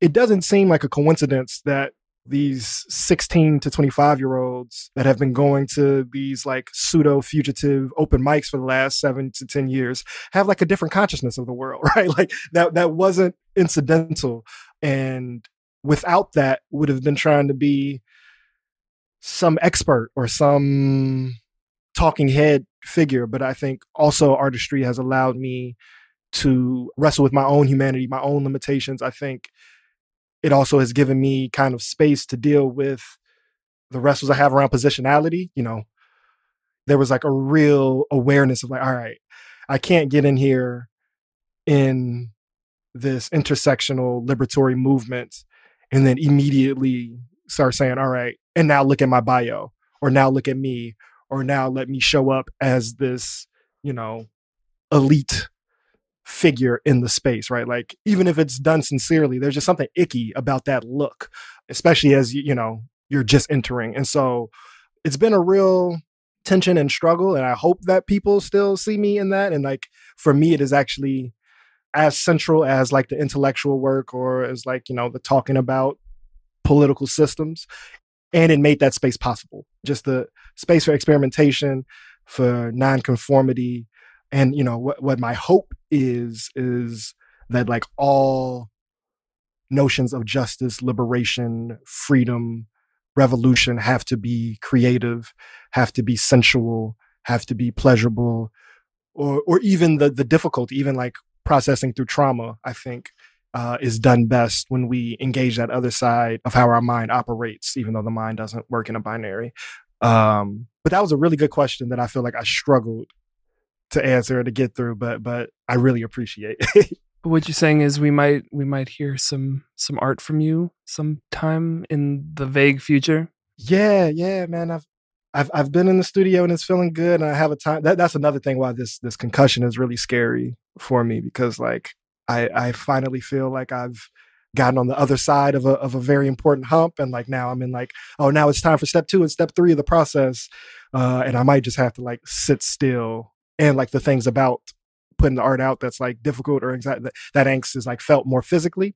it doesn't seem like a coincidence that these 16 to 25 year olds that have been going to these like pseudo fugitive open mics for the last seven to 10 years have like a different consciousness of the world, <laughs> right? Like that, that wasn't incidental. And without that would have been trying to be some expert or some talking head figure. But I think also artistry has allowed me to wrestle with my own humanity, my own limitations. I think it also has given me kind of space to deal with the wrestles I have around positionality. You know, there was like a real awareness of like, all right, I can't get in here in this intersectional liberatory movement and then immediately start saying, all right, and now look at my bio, or now look at me, or now let me show up as this, you know, elite figure in the space, right? Like even if it's done sincerely, there's just something icky about that look, especially as you, know, you're just entering. And so it's been a real tension and struggle and I hope that people still see me in that and like for me it is actually as central as like the intellectual work or as like, you know, the talking about political systems and it made that space possible. Just the space for experimentation, for nonconformity, and you know what what my hope is is that like all notions of justice liberation freedom revolution have to be creative have to be sensual have to be pleasurable or or even the the difficulty even like processing through trauma i think uh, is done best when we engage that other side of how our mind operates, even though the mind doesn't work in a binary. Um, but that was a really good question that I feel like I struggled to answer to get through, but but I really appreciate. <laughs> what you're saying is we might we might hear some some art from you sometime in the vague future. Yeah, yeah, man. I've I've I've been in the studio and it's feeling good, and I have a time. That, that's another thing why this this concussion is really scary for me because like I I finally feel like I've gotten on the other side of a of a very important hump, and like now I'm in like oh now it's time for step two and step three of the process, uh, and I might just have to like sit still and like the things about putting the art out that's like difficult or anxiety that, that angst is like felt more physically.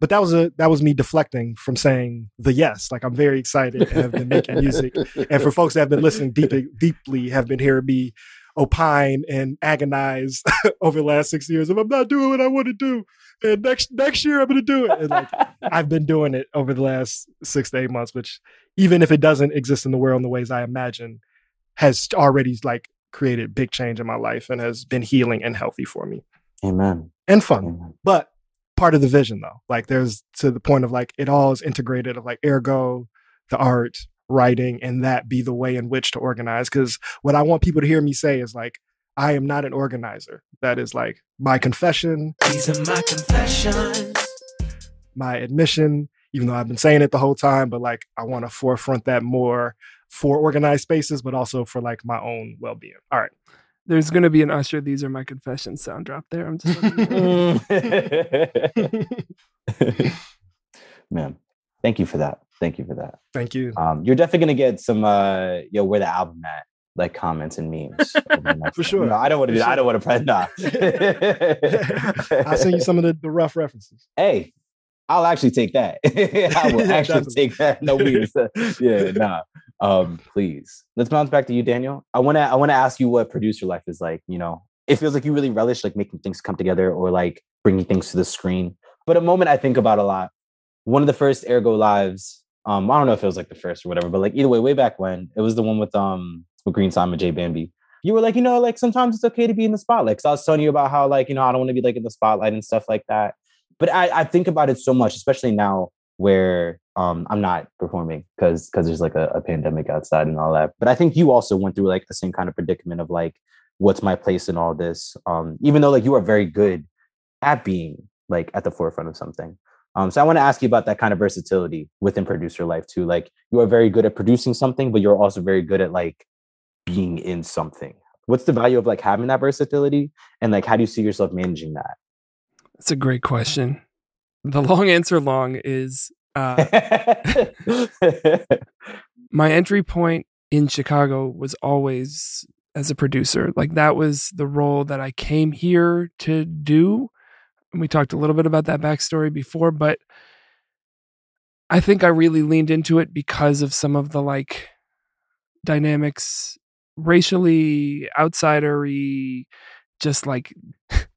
But that was a that was me deflecting from saying the yes like i'm very excited and have been making music. And for folks that have been listening deeply deeply have been hearing me opine and agonize <laughs> over the last six years if i'm not doing what i want to do and next next year i'm going to do it. And like i've been doing it over the last six to eight months which even if it doesn't exist in the world in the ways i imagine has already like created big change in my life and has been healing and healthy for me Amen. and fun Amen. but part of the vision though like there's to the point of like it all is integrated of like ergo the art writing and that be the way in which to organize because what i want people to hear me say is like i am not an organizer that is like my confession These are my confessions. my admission even though i've been saying it the whole time but like i want to forefront that more for organized spaces but also for like my own well-being all right There's going to be an Usher. These are my confessions sound drop there. I'm just letting you know. <laughs> Man, thank you for that. Thank you for that. thank you Um, you're definitely gonna get some uh yo, where the album at, like comments and memes. over the <laughs> next- For sure. No, I don't want to do that. I don't want to press nah. <laughs> i'll send you some of the, the rough references hey, I'll actually take that. <laughs> I will <laughs> actually take that. No memes. <laughs> yeah, nah. Um, please. Let's bounce back to you, Daniel. I wanna I wanna ask you what producer life is like. You know, it feels like you really relish like making things come together or like bringing things to the screen. But a moment I think about a lot. One of the first Ergo lives. Um, I don't know if it was like the first or whatever, but like either way, way back when it was the one with um with Green Simon J Bambi. You were like, you know, like sometimes it's okay to be in the spotlight. Cause I was telling you about how like, you know, I don't want to be like in the spotlight and stuff like that. But I, I think about it so much, especially now where um I'm not performing because because there's like a, a pandemic outside and all that. But I think you also went through like the same kind of predicament of like, what's my place in all this? Um, even though like you are very good at being like at the forefront of something. Um, so I want to ask you about that kind of versatility within producer life too. Like you are very good at producing something, but you're also very good at like being in something. What's the value of like having that versatility, and like how do you see yourself managing that? That's a great question. The long answer long is uh, <laughs> my entry point in Chicago was always as a producer. Like that was the role that I came here to do. And we talked a little bit about that backstory before, but I think I really leaned into it because of some of the like dynamics racially outsidery just like <laughs>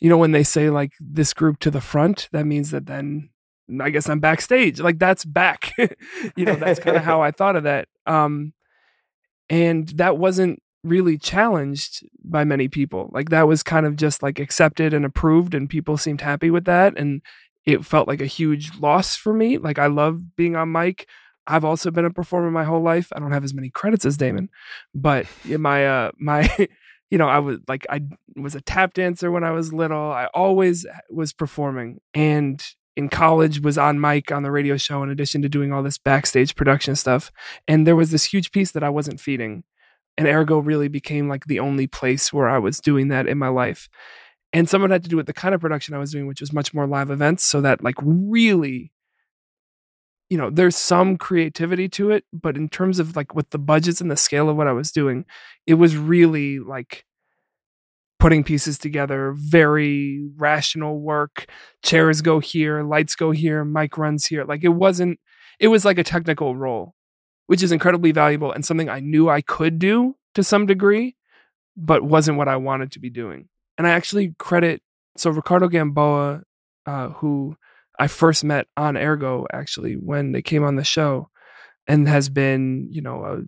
you know when they say like this group to the front that means that then i guess i'm backstage like that's back. <laughs> You know that's kind of how i thought of that. Um and that wasn't really challenged by many people. Like that was kind of just like accepted and approved and people seemed happy with that and it felt like a huge loss for me. Like i love being on mic. I've also been a performer my whole life. I don't have as many credits as damon but my uh my <laughs> you know i was like i was a tap dancer when i was little. I always was performing. And in college was on mic on the radio show in addition to doing all this backstage production stuff. And there was this huge piece that i wasn't feeding. And ergo really became like the only place where i was doing that in my life. And some of it had to do with the kind of production i was doing which was much more live events so that like really you know there's some creativity to it but in terms of like with the budgets and the scale of what i was doing it was really like putting pieces together very rational work chairs go here lights go here mic runs here like it wasn't it was like a technical role which is incredibly valuable and something i knew i could do to some degree but wasn't what i wanted to be doing. And i actually credit so ricardo gamboa uh, who I first met on Ergo actually when they came on the show and has been, you know, a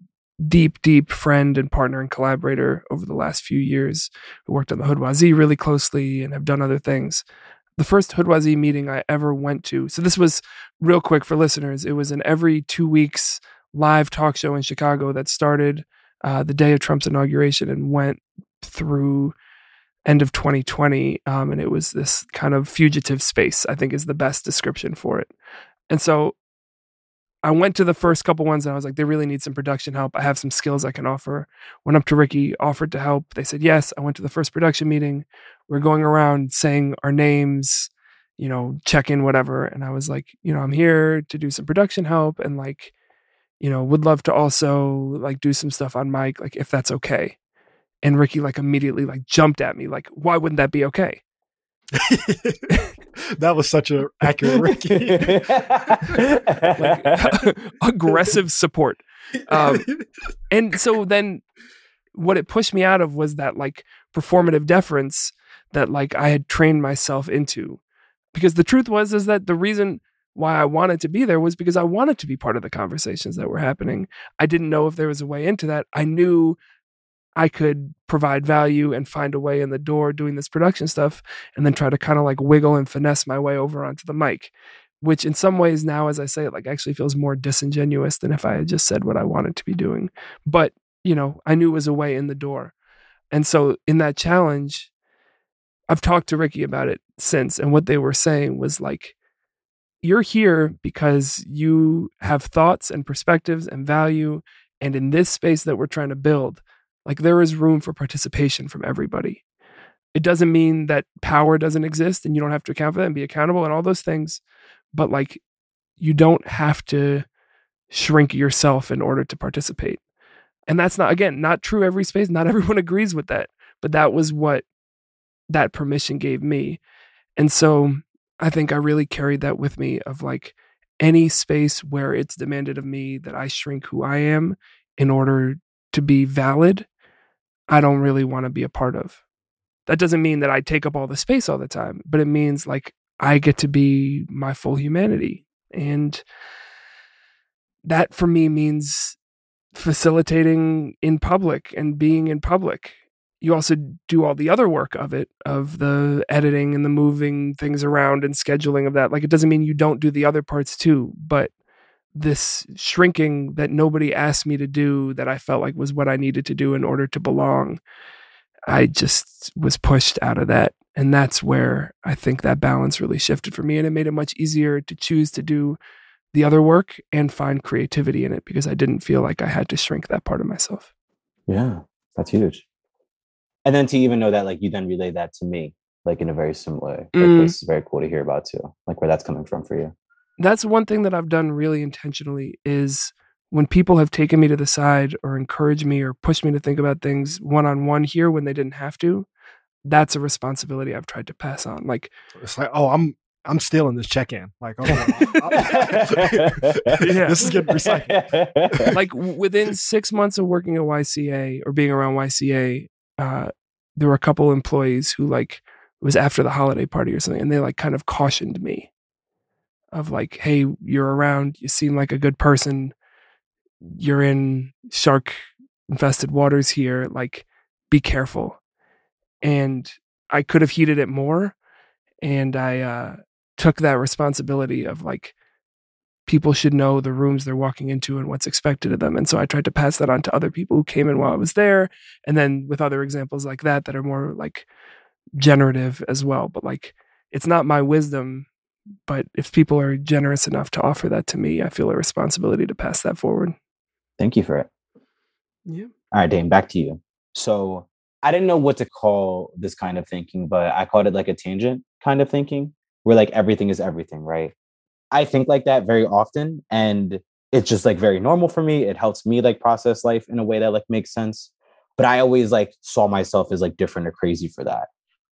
deep, deep friend and partner and collaborator over the last few years who worked on the Hoodoisie really closely and have done other things. the first Hoodoisie meeting I ever went to. So this was real quick for listeners. It was an every two weeks live talk show in Chicago that started uh, the day of Trump's inauguration and went through end of 2020. Um, and it was this kind of fugitive space, I think is the best description for it. And so I went to the first couple ones and I was like, they really need some production help. I have some skills I can offer. Went up to Ricky, offered to help. They said yes. I went to the first production meeting. We're going around saying our names, you know, check in, whatever. And I was like, you know, I'm here to do some production help and like, you know, would love to also like do some stuff on mic, like if that's okay. And Ricky like immediately like jumped at me, like, why wouldn't that be okay? <laughs> that was such a accurate Ricky. <laughs> like, <laughs> aggressive support. Um, and so then what it pushed me out of was that like performative deference that like I had trained myself into. Because the truth was is that the reason why I wanted to be there was because I wanted to be part of the conversations that were happening. I didn't know if there was a way into that. I knew I could provide value and find a way in the door doing this production stuff and then try to kind of like wiggle and finesse my way over onto the mic, which in some ways now, as I say it, like actually feels more disingenuous than if I had just said what I wanted to be doing. But, you know, I knew it was a way in the door. And so in that challenge, I've talked to Ricky about it since. And what they were saying was like, you're here because you have thoughts and perspectives and value. And in this space that we're trying to build, like there is room for participation from everybody. It doesn't mean that power doesn't exist and you don't have to account for that and be accountable and all those things. But like you don't have to shrink yourself in order to participate. And that's not, again, not true every space. Not <laughs> everyone agrees with that. But that was what that permission gave me. And so I think I really carried that with me of like any space where it's demanded of me that I shrink who I am in order to be valid, I don't really want to be a part of. That doesn't mean that I take up all the space all the time, but it means like I get to be my full humanity. And that for me means facilitating in public and being in public. You also do all the other work of it, of the editing and the moving things around and scheduling of that. Like it doesn't mean you don't do the other parts too, but this shrinking that nobody asked me to do that I felt like was what I needed to do in order to belong. I just was pushed out of that. And that's where I think that balance really shifted for me. And it made it much easier to choose to do the other work and find creativity in it because I didn't feel like I had to shrink that part of myself. Yeah, that's huge. And then to even know that, like, you then relay that to me, like, in a very similar way. Like, Mm. this is very cool to hear about too, like, where that's coming from for you. That's one thing that I've done really intentionally is when people have taken me to the side or encouraged me or pushed me to think about things one on one here when they didn't have to, that's a responsibility I've tried to pass on. Like, It's like, oh, I'm I'm stealing this check in. Like, oh, <laughs> <laughs> Yeah. this is getting recycled. like within six months of working at YCA or being around YCA, uh, there were a couple employees who like it was after the holiday party or something, and they like kind of cautioned me of like, "Hey, you're around. You seem like a good person. You're in shark infested waters here. Like, be careful." And I could have heeded it more, and I uh, took that responsibility of like people should know the rooms they're walking into and what's expected of them. And so I tried to pass that on to other people who came in while I was there. And then with other examples like that, that are more like generative as well. But like, it's not my wisdom. But if people are generous enough to offer that to me, I feel a responsibility to pass that forward. Thank you for it. Yeah. All right, Dane, back to you. So I didn't know what to call this kind of thinking, but I called it like a tangent kind of thinking, where like everything is everything, right? I think like that very often, and it's just like very normal for me. It helps me like process life in a way that like makes sense. But I always like saw myself as like different or crazy for that.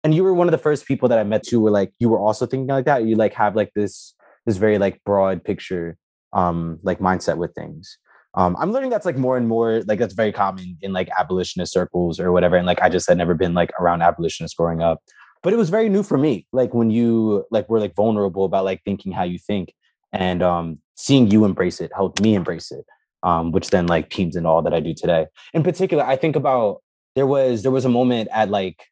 And you were one of the first people that I met too, where like you were also thinking like that. You like have like this this very like broad picture um like mindset with things um, I'm learning that's like more and more like that's very common in like abolitionist circles or whatever. And like I just had never been like around abolitionists growing up, but it was very new for me. Like when you like were like vulnerable about like thinking how you think and um, seeing you embrace it helped me embrace it, um, which then like teams in all that I do today. In particular, I think about there was there was a moment at like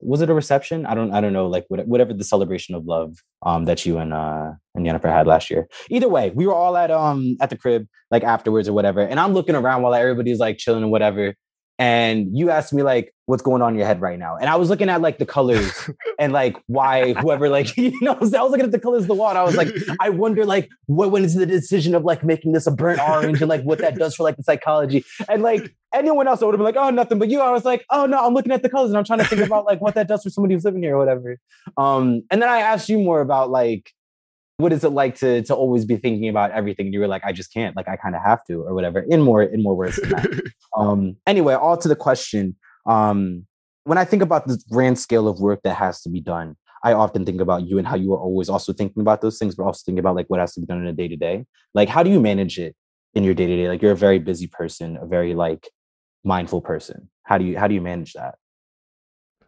was it a reception? I don't I don't know like what, whatever the celebration of love um that you and uh and Jennifer had last year. Either way, we were all at um at the crib like afterwards or whatever, and I'm looking around while everybody's like chilling and whatever. And you asked me like what's going on in your head right now, and I was looking at like the colors <laughs> and like why whoever like <laughs> you know I was looking at the colors of the wall. And I was like <laughs> I wonder like what went into the decision of like making this a burnt orange and like what that does for like the psychology? And like anyone else I would have been like oh nothing but you I was like oh no I'm looking at the colors and I'm trying to think about like what that does for somebody who's living here or whatever. Um and then I asked you more about like what is it like to to always be thinking about everything and you were like I just can't like I kind of have to or whatever in more in more words than that <laughs> um anyway all to the question um when I think about the grand scale of work that has to be done I often think about you and how you are always also thinking about those things, but also thinking about like what has to be done in a day to day. Like, how do you manage it in your day to day? Like, you're a very busy person, a very like mindful person. How do you how do you manage that?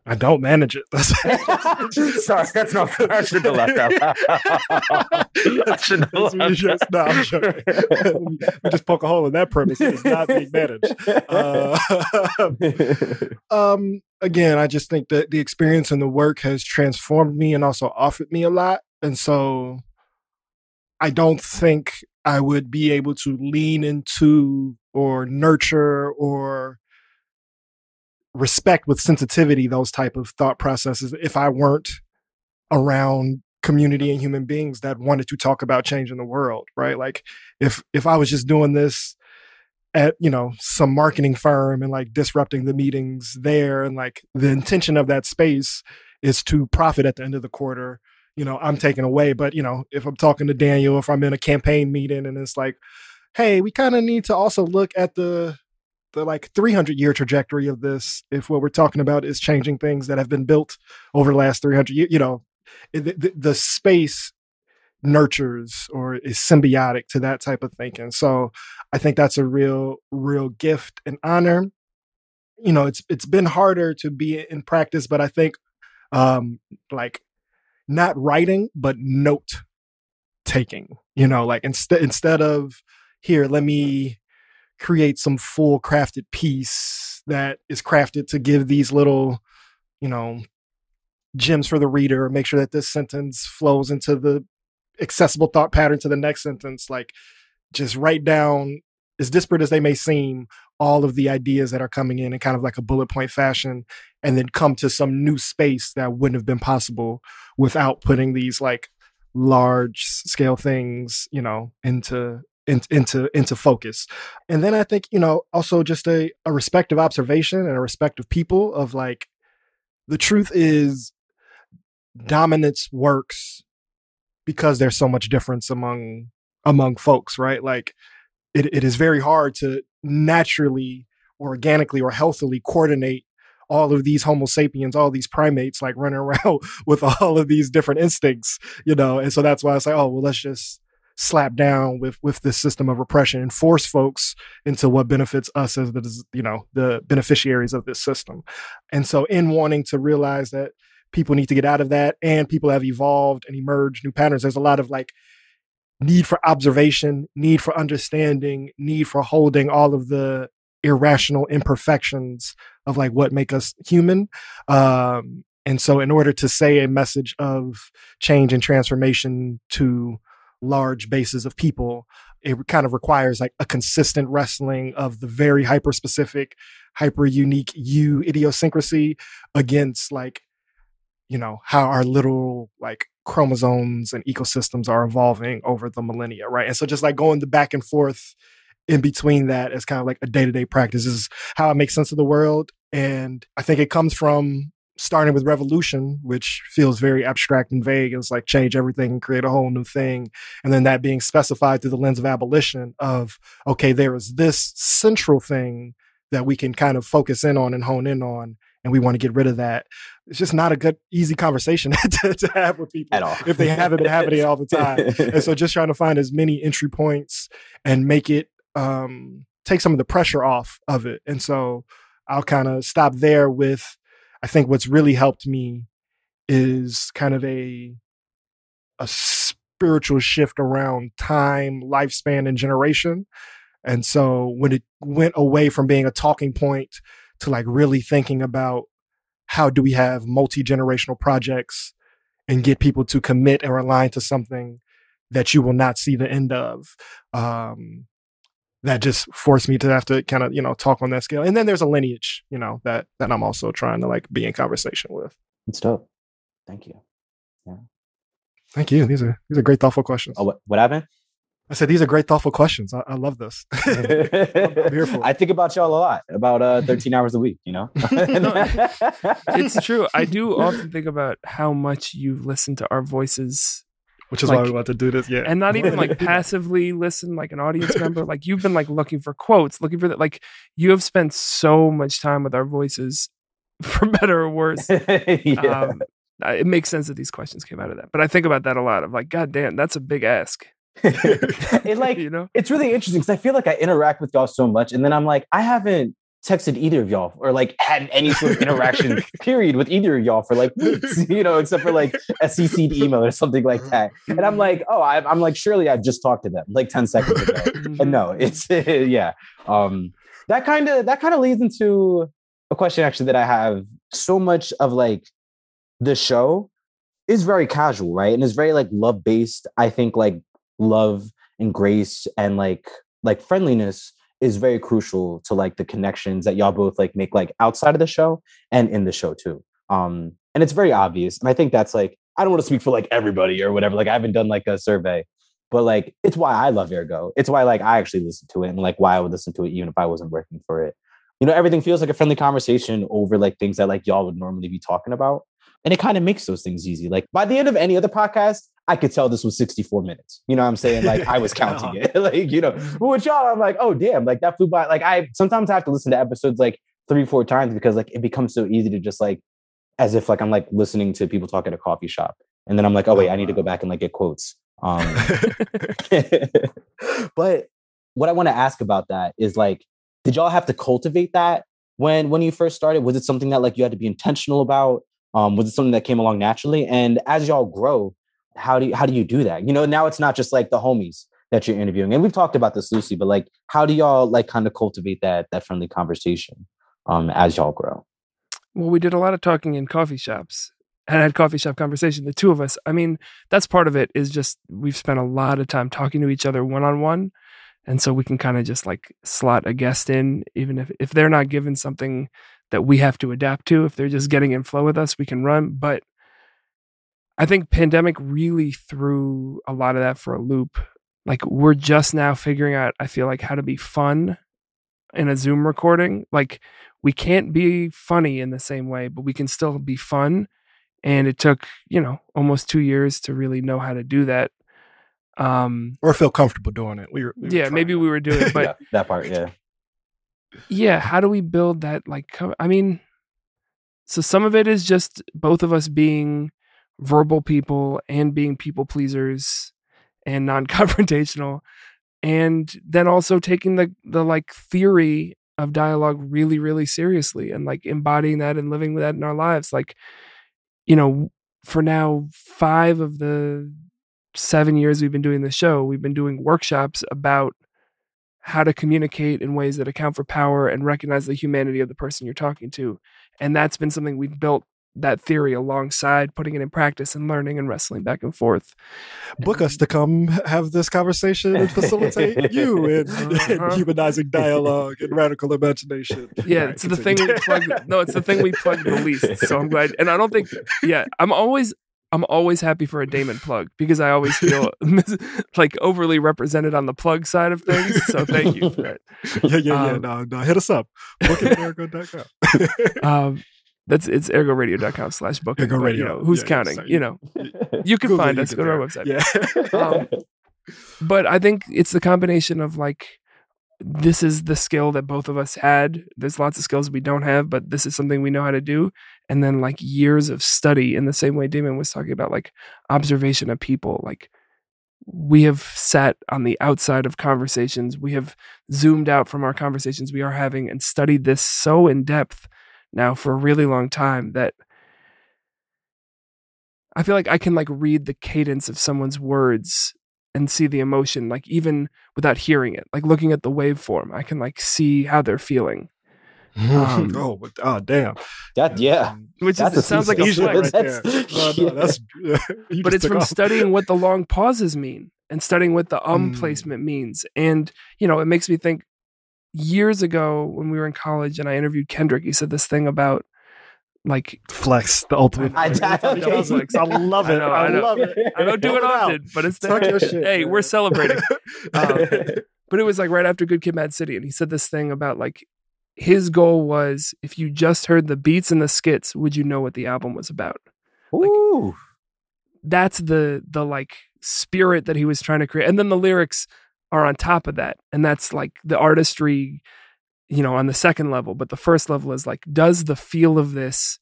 I don't manage it. <laughs> <laughs> Sorry, that's not fair. I should have left that. <laughs> I should have That's left just, no, I'm joking. we just poke a hole in that premise. It's not being managed. Uh, um, again, I just think that the experience and the work has transformed me and also offered me a lot. And so I don't think I would be able to lean into or nurture or respect with sensitivity those type of thought processes if I weren't around community and human beings that wanted to talk about changing the world, right? Like if if I was just doing this at, you know, some marketing firm and like disrupting the meetings there and like the intention of that space is to profit at the end of the quarter, you know, I'm taken away, but you know, if I'm talking to Daniel if I'm in a campaign meeting and it's like, "Hey, we kind of need to also look at the the like 300 year trajectory of this if what we're talking about is changing things that have been built over the last 300 years you know the, the, the space nurtures or is symbiotic to that type of thinking. So i think that's a real real gift and honor. You know it's it's been harder to be in practice but i think um like not writing but note taking you know like instead instead of here let me create some full crafted piece that is crafted to give these little, you know, gems for the reader, make sure that this sentence flows into the accessible thought pattern to the next sentence. Like, just write down, as disparate as they may seem, all of the ideas that are coming in in kind of like a bullet point fashion, and then come to some new space that wouldn't have been possible without putting these like large scale things, you know, into in, into into focus. And then I think, you know, also just a, a respective observation and a respective people of like the truth is dominance works because there's so much difference among among folks, right? Like it, it is very hard to naturally or organically or healthily coordinate all of these homo sapiens all these primates like running <laughs> around with all of these different instincts you know and so that's why it's like oh well let's just slap down with with this system of repression and force folks into what benefits us as the you know the beneficiaries of this system. And so in wanting to realize that people need to get out of that and people have evolved and emerged new patterns there's a lot of like need for observation need for understanding need for holding all of the irrational imperfections of like what make us human. Um and so in order to say a message of change and transformation to large bases of people it kind of requires like a consistent wrestling of the very hyper specific hyper unique you idiosyncrasy against like you know how our little like chromosomes and ecosystems are evolving over the millennia right? And so just like going the back and forth in between that is kind of like a day-to-day practice is how i make sense of the world. And i think it comes from starting with revolution, which feels very abstract and vague. It's like change everything and create a whole new thing. And then that being specified through the lens of abolition of, okay, there is this central thing that we can kind of focus in on and hone in on. And we want to get rid of that. It's just not a good, easy conversation <laughs> to, to have with people At all. if they haven't been having it all the time. and so <laughs> just trying to find as many entry points and make it um, take some of the pressure off of it. And so I'll kind of stop there with I think what's really helped me is kind of a a spiritual shift around time, lifespan, and generation. And so when it went away from being a talking point to like really thinking about how do we have multi generational projects and get people to commit or align to something that you will not see the end of. Um, that just forced me to have to kind of you know talk on that scale. And then there's a lineage, you know, that that I'm also trying to like be in conversation with. It's dope. Thank you. Thank you. These are these are great thoughtful questions. Oh, what, what happened? I said these are great thoughtful questions. I, I love this. <laughs> <laughs> I'm here for. I think about y'all a lot, about uh, 13 hours a week, you know? <laughs> it's true. I do often think about how much you've listened to our voices Which is why like- we want to do this. Yeah. and not even like <laughs> passively listen like an audience member. Like you've been like looking for quotes, looking for that. Like you have spent so much time with our voices, <laughs> for better or worse. <laughs> yeah. Um, it makes sense that these questions came out of that. But I think about that a lot. Of like, God damn, that's a big ask. it like you know, it's really interesting because I feel like I interact with y'all so much, and then I'm like, I haven't texted either of y'all or like had any sort of interaction <laughs> period with either of y'all for like weeks, <laughs> you know, except for like a CC'd email or something like that. And I'm like, oh, I, I'm like, surely I've just talked to them like 10 seconds ago. and no, it's <laughs> yeah. Um, that kind of that kind of leads into a question actually that I have. So much of like the show is very casual, right? And it's very like love based. I think like love and grace and like like friendliness is very crucial to like the connections that y'all both like make like outside of the show and in the show too. Um, and it's very obvious. And I think that's like I don't want to speak for like everybody or whatever. Like I haven't done like a survey, but like it's why I love Ergo. It's why like I actually listen to it and like why I would listen to it even if I wasn't working for it. You know, everything feels like a friendly conversation over like things that like y'all would normally be talking about. And it kind of makes those things easy. Like by the end of any other podcast, I could tell this was 64 minutes. You know what I'm saying? Like I was <laughs> counting it. <laughs> like, you know, but with y'all, I'm like, oh damn, like that flew by. Like I sometimes I have to listen to episodes like three, four times because like it becomes so easy to just like as if like I'm like listening to people talk at a coffee shop. And then I'm like, oh wait, I need to go back and like get quotes. Um <laughs> but what I want to ask about that is like, did y'all have to cultivate that when when you first started? Was it something that like you had to be intentional about? Um, was it something that came along naturally? And as y'all grow, how do you how do you do that? You know, now it's not just like the homies that you're interviewing, and we've talked about this, Lucy. But like, how do y'all like kind of cultivate that that friendly conversation um, as y'all grow? well, we did a lot of talking in coffee shops and had coffee shop conversation. The two of us. I mean, that's part of it. Is just we've spent a lot of time talking to each other one on one, and so we can kind of just like slot a guest in, even if if they're not given something that we have to adapt to. If they're just getting in flow with us, we can run. But I think pandemic really threw a lot of that for a loop. Like we're just now figuring out. I feel like how to be fun in a Zoom recording. Like we can't be funny in the same way, but we can still be fun. And it took, you know, almost two years to really know how to do that. Um, or feel comfortable doing it. We were, we were yeah, trying. maybe we were doing it, <laughs> but yeah, that part, yeah. Yeah, how do we build that? Like, I mean, so some of it is just both of us being verbal people and being people pleasers and non-confrontational and then also taking the the like theory of dialogue really really seriously and like embodying that and living with that in our lives like you know for now 5 of the 7 years we've been doing the show we've been doing workshops about how to communicate in ways that account for power and recognize the humanity of the person you're talking to and that's been something we've built that theory alongside putting it in practice and learning and wrestling back and forth book us to come have this conversation and facilitate <laughs> you in, in Uh-huh. humanizing dialogue and radical imagination. Yeah, right, it's the thing we plug. No, it's the thing we plug the least. So I'm glad, and I don't think. Yeah, I'm always. I'm always happy for a Damon plug because I always feel <laughs> like overly represented on the plug side of things. So thank you for it. <laughs> yeah, yeah, yeah. Um, no, no, hit us up. Book at ergo.com. <laughs> Um, that's it's ergoradio.com slash booking. Ergo but, Radio. You know, who's Yeah, yeah, counting? sorry. You know, you can Google find you us. Go to our website. Yeah. Um, but I think it's the combination of like this is the skill that both of us had. There's lots of skills we don't have, but this is something we know how to do. And then like years of study in the same way Damon was talking about, like observation of people. Like we have sat on the outside of conversations. We have zoomed out from our conversations we are having and studied this so in depth now for a really long time that I feel like I can like read the cadence of someone's words and see the emotion, like even without hearing it, like looking at the waveform, I can like see how they're feeling. Um, <laughs> oh, but, oh, damn. That yeah. which is, That's sounds like a Easy flex, right That's- there. <laughs> No, no, yeah. that's, <laughs> but it's from off. studying what the long pauses mean and studying what the um Mm. placement means. And, you know, it makes me think years ago when we were in college and I interviewed Kendrick, he said this thing about like flex, the ultimate. I- I- flex. okay. Flex. I love it. I know, I, I know. love it. I don't do it it often, but it's Talk there. shit, hey, man. we're celebrating. <laughs> Um, but it was like right after Good Kid, Mad City, and he said this thing about like his goal was if you just heard the beats and the skits, would you know what the album was about? Ooh. That's the the like spirit that he was trying to create, and then the lyrics are on top of that, and that's like the artistry, you know, on the second level. But the first level is like, does the feel of this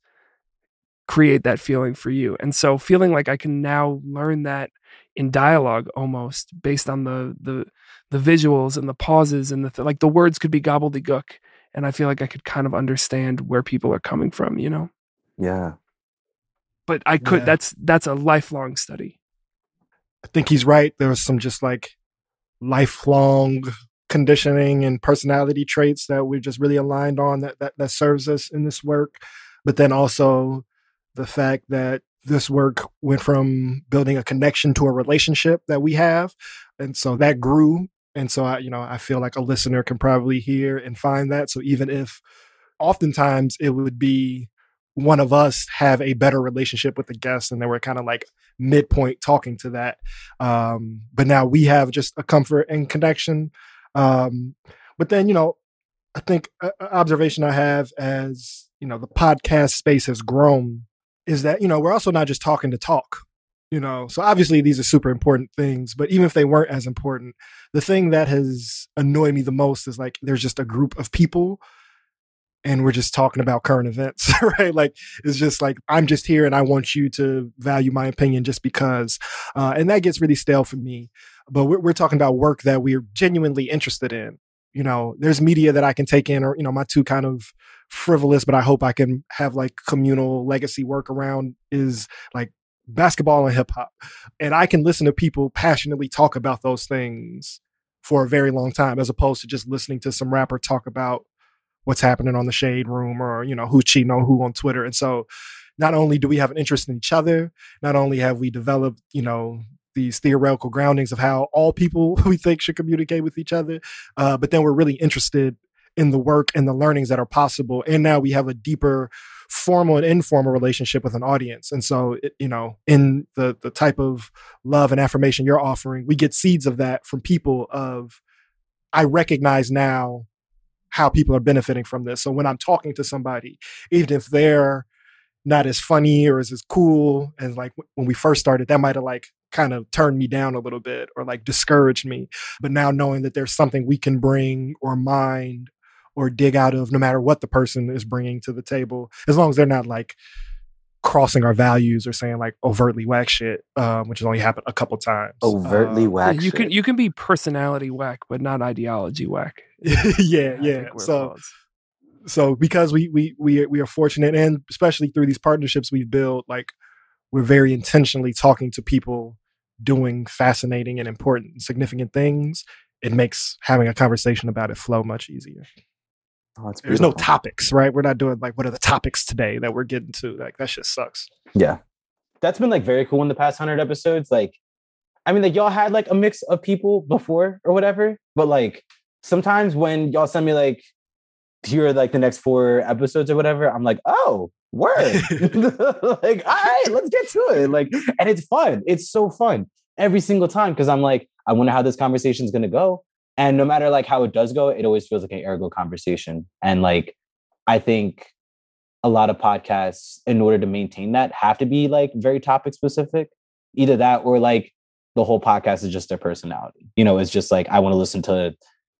create that feeling for you? And so, feeling like I can now learn that in dialogue almost based on the the the visuals and the pauses and the th- like the words could be gobbledygook and i feel like i could kind of understand where people are coming from you know Yeah. but i could Yeah. that's that's a lifelong study I think he's right. There was some just like lifelong conditioning and personality traits that we're just really aligned on that, that that serves us in this work. But then also the fact that this work went from building a connection to a relationship that we have. And so that grew. And so I, you know, I feel like a listener can probably hear and find that. So even if oftentimes it would be one of us have a better relationship with the guest and then we're kind of like midpoint talking to that um but now we have just a comfort and connection um but then you know i think observation i have as you know the podcast space has grown is that you know we're also not just talking to talk you know? So obviously these are super important things but even if they weren't as important the thing that has annoyed me the most is like there's just a group of people and we're just talking about current events <laughs> right? Like it's just like i'm just here and i want you to value my opinion just because uh, and that gets really stale for me but we're, we're talking about work that we're genuinely interested in. You know there's media that i can take in or you know my two kind of frivolous but i hope i can have like communal legacy work around is like basketball and hip hop. And i can listen to people passionately talk about those things for a very long time as opposed to just listening to some rapper talk about what's happening on the shade room or you know who's cheating on who on twitter. And so not only do we have an interest in each other not only have we developed you know these theoretical groundings of how all people <laughs> we think should communicate with each other uh, but then we're really interested in the work and the learnings that are possible and now we have a deeper formal and informal relationship with an audience and so it, you know in the the type of love and affirmation you're offering we get seeds of that from people of i recognize now how people are benefiting from this. So when I'm talking to somebody, even if they're not as funny or as, as cool as like when we first started, that might have like kind of turned me down a little bit or like discouraged me. But now knowing that there's something we can bring or mind or dig out of, no matter what the person is bringing to the table, as long as they're not like crossing our values or saying like overtly whack shit, um, which has only happened a couple times. Overtly Uh, whack. Yeah, you can you can be personality whack but not ideology whack <laughs> yeah, yeah. think where it So falls. so because we we we we are fortunate and especially through these partnerships we've built like we're very intentionally talking to people doing fascinating and important and significant things it makes having a conversation about it flow much easier Oh, there's no topics right we're not doing like what are the topics today that we're getting to like that shit sucks Yeah. That's been like very cool in the past hundred episodes. Like, I mean, like y'all had like a mix of people before or whatever, but like sometimes when y'all send me like here are like the next four episodes or whatever, I'm like, oh, word. <laughs> <laughs> like, all right, let's get to it. Like, and it's fun. It's so fun every single time because I'm like, I wonder how this conversation is gonna go. And no matter like how it does go, it always feels like an ergo conversation. And like, I think a lot of podcasts, in order to maintain that, have to be like very topic specific. Either that or like the whole podcast is just their personality. You know, it's just like I want to listen to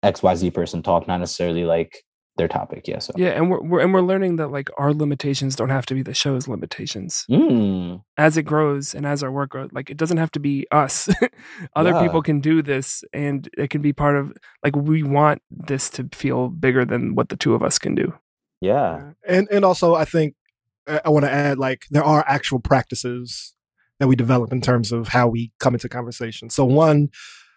XYZ person talk, not necessarily like their topic. Yeah. So yeah and we're, we're and we're learning that like our limitations don't have to be the show's limitations Mm, as it grows and as our work grows like it doesn't have to be us <laughs> other Yeah. people can do this and it can be part of like we want this to feel bigger than what the two of us can do yeah. and and also i think i, I want to add like there are actual practices that we develop in terms of how we come into conversation so one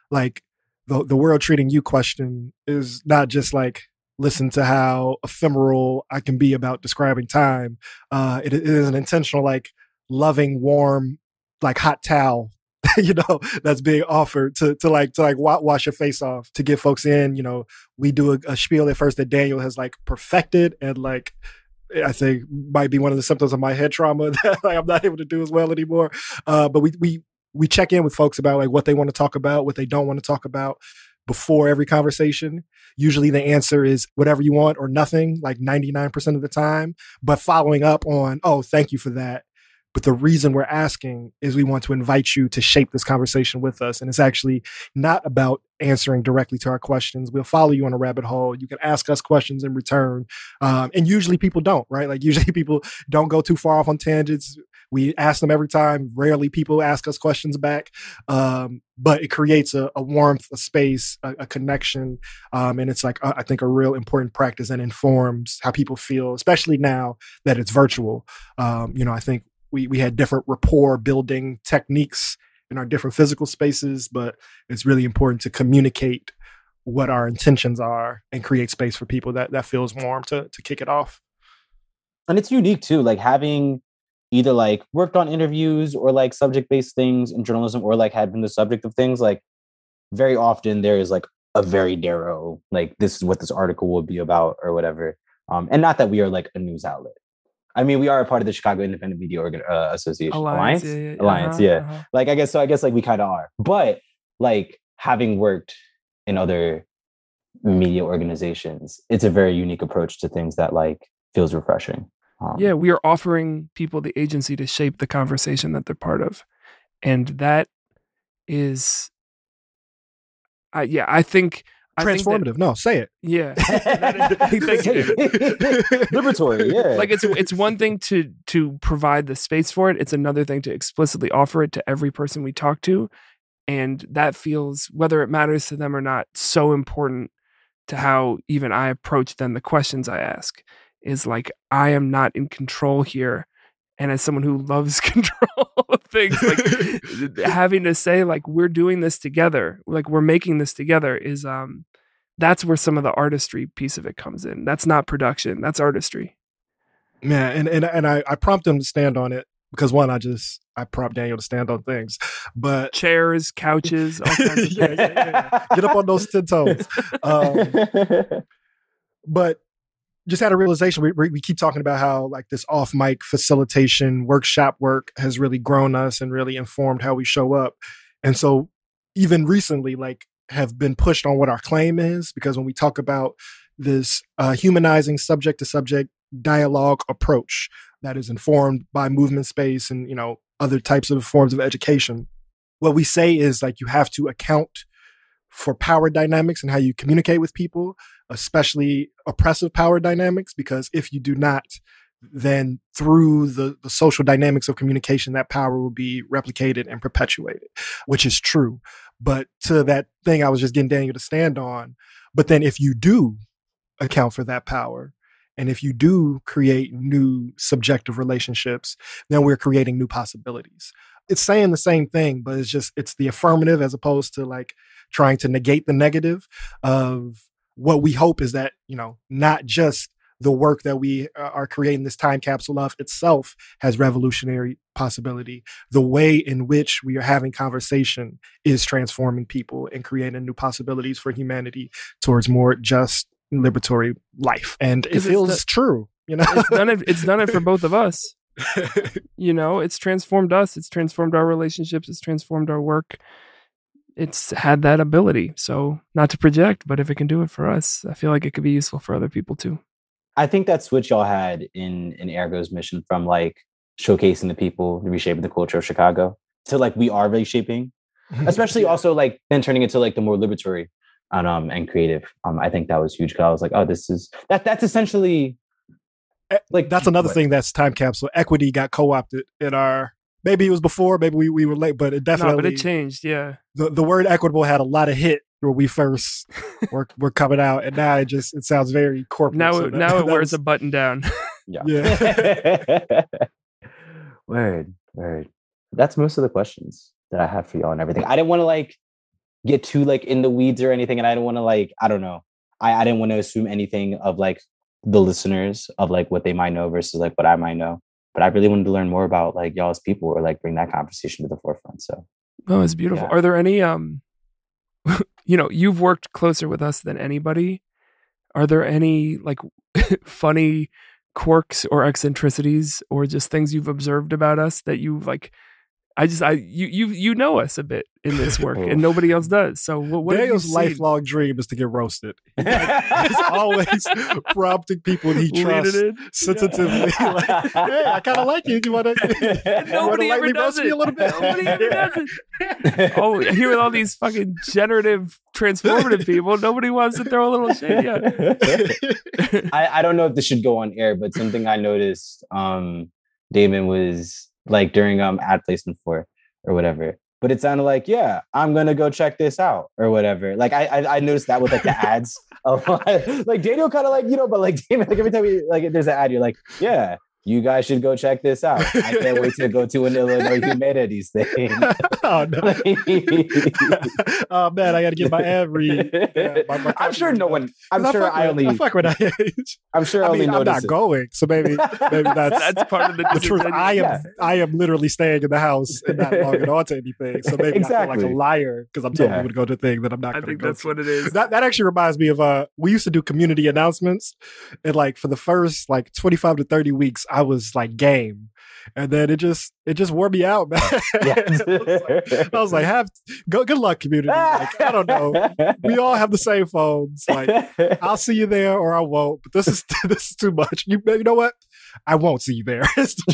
like the, the world treating you question is not just like listen to how ephemeral I can be about describing time. Uh, it, it is an intentional, like loving, warm, like hot towel. <laughs> you know that's being offered to to like to like wa- wash your face off to get folks in you know we do a, a spiel at first that daniel has like perfected and like I think might be one of the symptoms of my head trauma <laughs> that like, I'm not able to do as well anymore. Uh, but we we we check in with folks about like what they want to talk about, what they don't want to talk about before every conversation. Usually the answer is whatever you want or nothing, like 99% of the time. But following up on, oh, thank you for that. But the reason we're asking is we want to invite you to shape this conversation with us. And it's actually not about answering directly to our questions. We'll follow you on a rabbit hole. You can ask us questions in return. Um, and usually people don't, right? Like usually <laughs> people don't go too far off on tangents. We ask them every time. Rarely people ask us questions back. Um, but it creates a, a, warmth, a space, a, a connection. Um, and it's like, I think, a real important practice and informs how people feel, especially now that it's virtual. Um, you know, I think we we had different rapport building techniques in our different physical spaces, but it's really important to communicate what our intentions are and create space for people that that feels warm to to kick it off. And it's unique too, like having either like worked on interviews or like subject based things in journalism or like had been the subject of things like very often there is like a very narrow like this is what this article will be about or whatever um and not that we are like a news outlet I mean, we are a part of the Chicago Independent Media Organ- uh, Association Alliance. Alliance, yeah, yeah. Alliance, uh-huh, yeah. Uh-huh. Like I guess so. I guess like we kind of are, but like having worked in other media organizations, it's a very unique approach to things that like feels refreshing. Um, yeah, we are offering people the agency to shape the conversation that they're part of, and that is, uh, yeah, I think transformative. That, no, say it. Yeah, <laughs> <laughs> liberatory. Yeah, like it's it's one thing to to provide the space for it. It's another thing to explicitly offer it to every person we talk to, and that feels whether it matters to them or not so important to how even I approach them. The questions I ask is like I am not in control here. And as someone who loves <laughs> control of things, like <laughs> having to say like we're doing this together, like we're making this together is um that's where some of the artistry piece of it comes in. That's not production. That's artistry. Yeah, and and and I, I prompt him to stand on it because one, I just I prompt Daniel to stand on things, but chairs, couches, all <laughs> kinds of yeah, yeah, yeah, get up on those ten toes. Um, but just had a realization. We, we keep talking about how like this off mic facilitation workshop work has really grown us and really informed how we show up. And so even recently, like have been pushed on what our claim is because when we talk about this uh, humanizing subject to subject dialogue approach that is informed by movement space and you know other types of forms of education what we say is like you have to account for power dynamics and how you communicate with people especially oppressive power dynamics because if you do not then through the, the social dynamics of communication that power will be replicated and perpetuated which is true but to that thing I was just getting Daniel to stand on. But then if you do account for that power, and if you do create new subjective relationships, then we're creating new possibilities. It's saying the same thing, but it's just it's the affirmative as opposed to like trying to negate the negative of what we hope is that, you know, not just the work that we uh, are creating this time capsule of itself has revolutionary possibility. The way in which we are having conversation is transforming people and creating new possibilities for humanity towards more just liberatory life. And it feels the, true, you know. it's done it it's done it for both of us. <laughs> you know, it's transformed us, it's transformed our relationships, it's transformed our work. It's had that ability. So, not to project, but if it can do it for us, I feel like it could be useful for other people too. I think that's what y'all had in in Ergo's mission from like showcasing the people, reshaping the culture of Chicago to like we are reshaping, <laughs> especially yeah. also like then turning into like the more liberatory and um and creative. Um, I think that was huge because I was like, oh, this is that that's essentially like that's another what? thing that's time capsule. Equity got co opted in our maybe it was before, maybe we, we were late, but it definitely no, but it changed. Yeah, the the word equitable had a lot of hit where we first <laughs> were, were coming out, and now it just it sounds very corporate. Now, so that, now <laughs> it wears was, a button down. <laughs> yeah. yeah. word, word. That's most of the questions that I have for y'all and everything. I didn't want to like get too like in the weeds or anything, and I didn't want to like I don't know. I, I didn't want to assume anything of like the listeners of like what they might know versus like what I might know. But I really wanted to learn more about like y'all's people or like bring that conversation to the forefront. So Oh, it's beautiful. Yeah. Are there any um <laughs> you know, you've worked closer with us than anybody. Are there any like <laughs> funny quirks or eccentricities or just things you've observed about us that you've like I just I you you you know us a bit in this work and <laughs> nobody else does. So what, what have Daniel's lifelong dream is to get roasted. <laughs> <laughs> He's always prompting people he Lean trusts it in? sensitively. like, hey, I kind of like you. You want to? Nobody ever does roast me it. a little bit? Nobody ever does it. Oh, here with all these fucking generative, transformative people, nobody wants to throw a little shade. Yeah. I, I don't know if this should go on air, but something I noticed um Damon was like during um ad placement for or whatever. But it sounded like, yeah, I'm gonna go check this out or whatever. Like I I, I noticed that with like the ads. <laughs> like Daniel kind of like, you know, but like Damon, <laughs> like every time we like there's an ad, you're like, yeah, you guys should go check this out. I can't wait to go to an <laughs> Illinois Humanities thing. <laughs> oh no! <laughs> oh man, I got to get my ad read. Yeah, my- my I'm sure no one. I'm sure fuck I with- only. I fuck with that age. I'm sure I I only mean, I'm noticed not going, so maybe maybe that's That's part of the, the truth. I am Yeah. I am literally staying in the house and not logging on to anything. So maybe I feel Exactly. like a liar because I'm telling Yeah. people to go to thing that I'm not I think go that's to. what it is. That that actually reminds me of uh we used to do community announcements and like for the first like 25 to 30 weeks I was like game. And then it just it just wore me out, <laughs> man. I was like, have go good luck, community. Like, I don't know. We all have the same phones. Like I'll see you there or I won't. But this is <laughs> this is too much. You you know what? I won't see you there. <laughs> It's the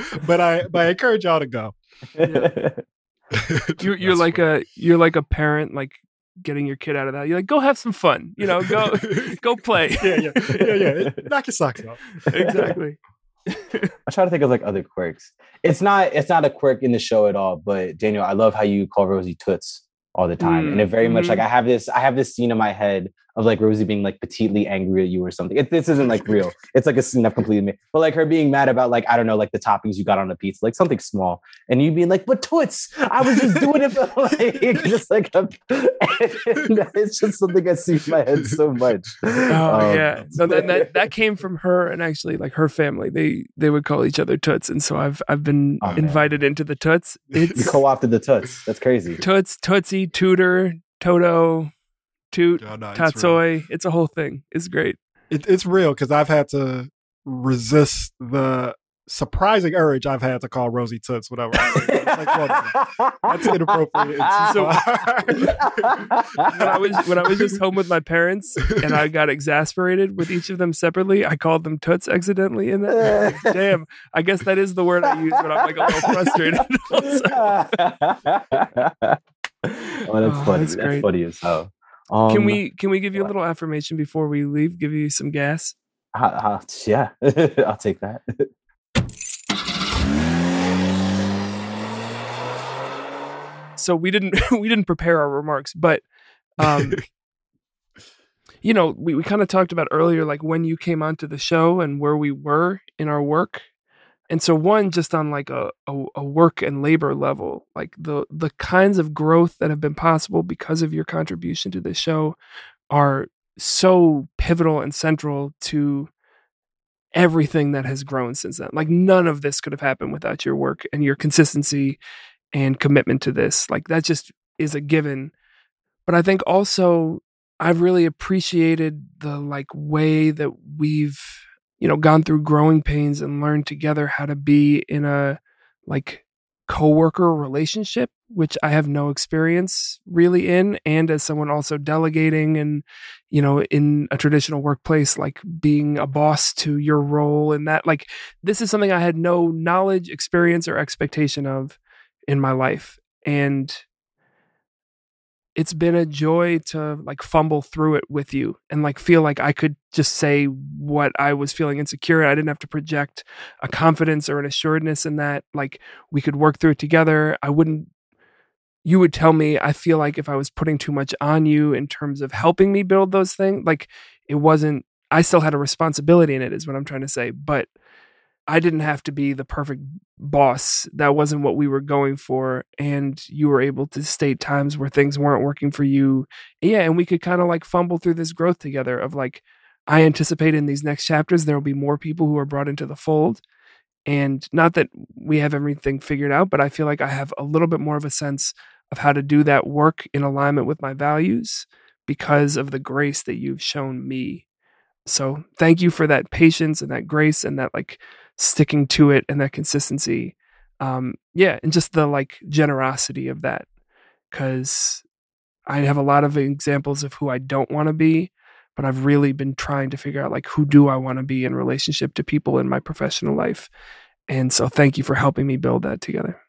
truth. but I but I encourage y'all to go. You're, you're like funny. a you're like a parent like getting your kid out of that. You're like, go have some fun. You know, go <laughs> go play. yeah, yeah, yeah, yeah. <laughs> Knock your socks off. exactly. <laughs> I try to think of like other quirks. It's not it's not a quirk in the show at all. But Daniel, I love how you call Rosie Toots all the time, and it very much Mhm. like I have this I have this scene in my head of like Rosie being like petitely angry at you or something. It, this isn't like real. It's like a scene I've completely made, but like her being mad about like I don't know like the toppings you got on the pizza, like something small, and you being like, "But Toots, I was just doing it for <laughs> like <laughs> just like a, <laughs> it's just something I see in my head so much." Oh Um, yeah. So then that that came from her and actually like her family. They they would call each other toots, and so I've I've been Oh, man. invited into the toots. you co-opted the Toots. That's crazy. toots, tootsie, tutor, toto, toot, Oh, no, it's tatsoi. It's a whole thing. It's great. It, it's real because I've had to resist the surprising urge I've had to call Rosie Toots, whatever. It's like, well, that's inappropriate. It's So- far. <laughs> when I was when I was just home with my parents and I got exasperated with each of them separately, I called them toots accidentally. And then, like, <laughs> damn, I guess that is the word I use when I'm like a little frustrated. <laughs> oh, that's Oh, funny. that's That's, great. funny as hell. Um, can we can we give you a little affirmation before we leave? Give you some gas. yeah, <laughs> I'll take that. So we didn't <laughs> we didn't prepare our remarks, but um, you know, we, we kind of talked about earlier, like when you came onto the show and where we were in our work. And so one, just on like a, a, a work and labor level, like the the kinds of growth that have been possible because of your contribution to this show are so pivotal and central to everything that has grown since then. Like none of this could have happened without your work and your consistency and commitment to this. Like that just is a given. But I think also I've really appreciated the like way that we've, you know, gone through growing pains and learned together how to be in a like coworker relationship, which I have no experience really in, and as someone also delegating and, you know, in a traditional workplace, like being a boss to your role and that like this is something I had no knowledge, experience, or expectation of in my life. And it's been a joy to like fumble through it with you and like feel like I could just say what I was feeling insecure. I didn't have to project a confidence or an assuredness in that. Like we could work through it together. I wouldn't, you would tell me, I feel like if I was putting too much on you in terms of helping me build those things, like it wasn't, I still had a responsibility in it, is what I'm trying to say. But I didn't have to be the perfect boss. That wasn't what we were going for. And you were able to state times where things weren't working for you. Yeah. And we could kind of like fumble through this growth together of like, I anticipate in these next chapters, there will be more people who are brought into the fold. And not that we have everything figured out, but I feel like I have a little bit more of a sense of how to do that work in alignment with my values because of the grace that you've shown me. So thank you for that patience and that grace and that like sticking to it and that consistency. Um, yeah, and just the like generosity of that. Cause I have a lot of examples of who I don't want to be, but I've really been trying to figure out like who do I want to be in relationship to people in my professional life. And so thank you for helping me build that together.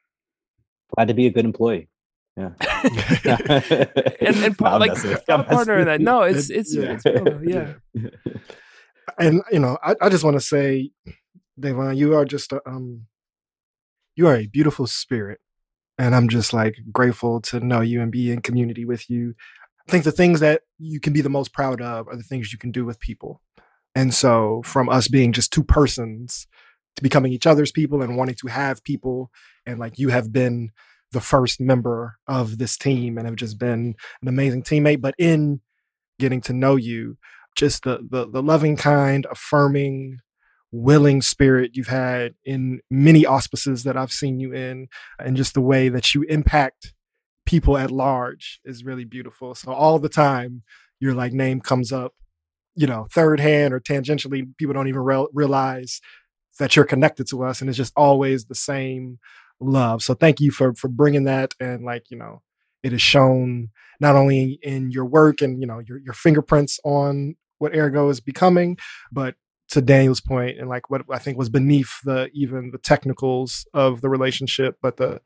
Glad to be a good employee. Yeah. <laughs> and and part, I'm like messing with- a I'm partner in that. No, it's it's Yeah. it's real though, yeah. <laughs> and you know, I, I just want to say, Davon, you are just a, um, you are a beautiful spirit, and I'm just like grateful to know you and be in community with you. I think the things that you can be the most proud of are the things you can do with people, and so from us being just two persons to becoming each other's people and wanting to have people, and like you have been the first member of this team and have just been an amazing teammate, but in getting to know you just the, the the loving kind affirming willing spirit you've had in many auspices that i've seen you in and just the way that you impact people at large is really beautiful. So all the time your like name comes up you know third hand or tangentially people don't even real realize that you're connected to us and it's just always the same love. So thank you for for bringing that and like you know it is shown not only in your work and you know your your fingerprints on what ergo is becoming but to daniel's point and like what i think was beneath the even the technicals of the relationship but the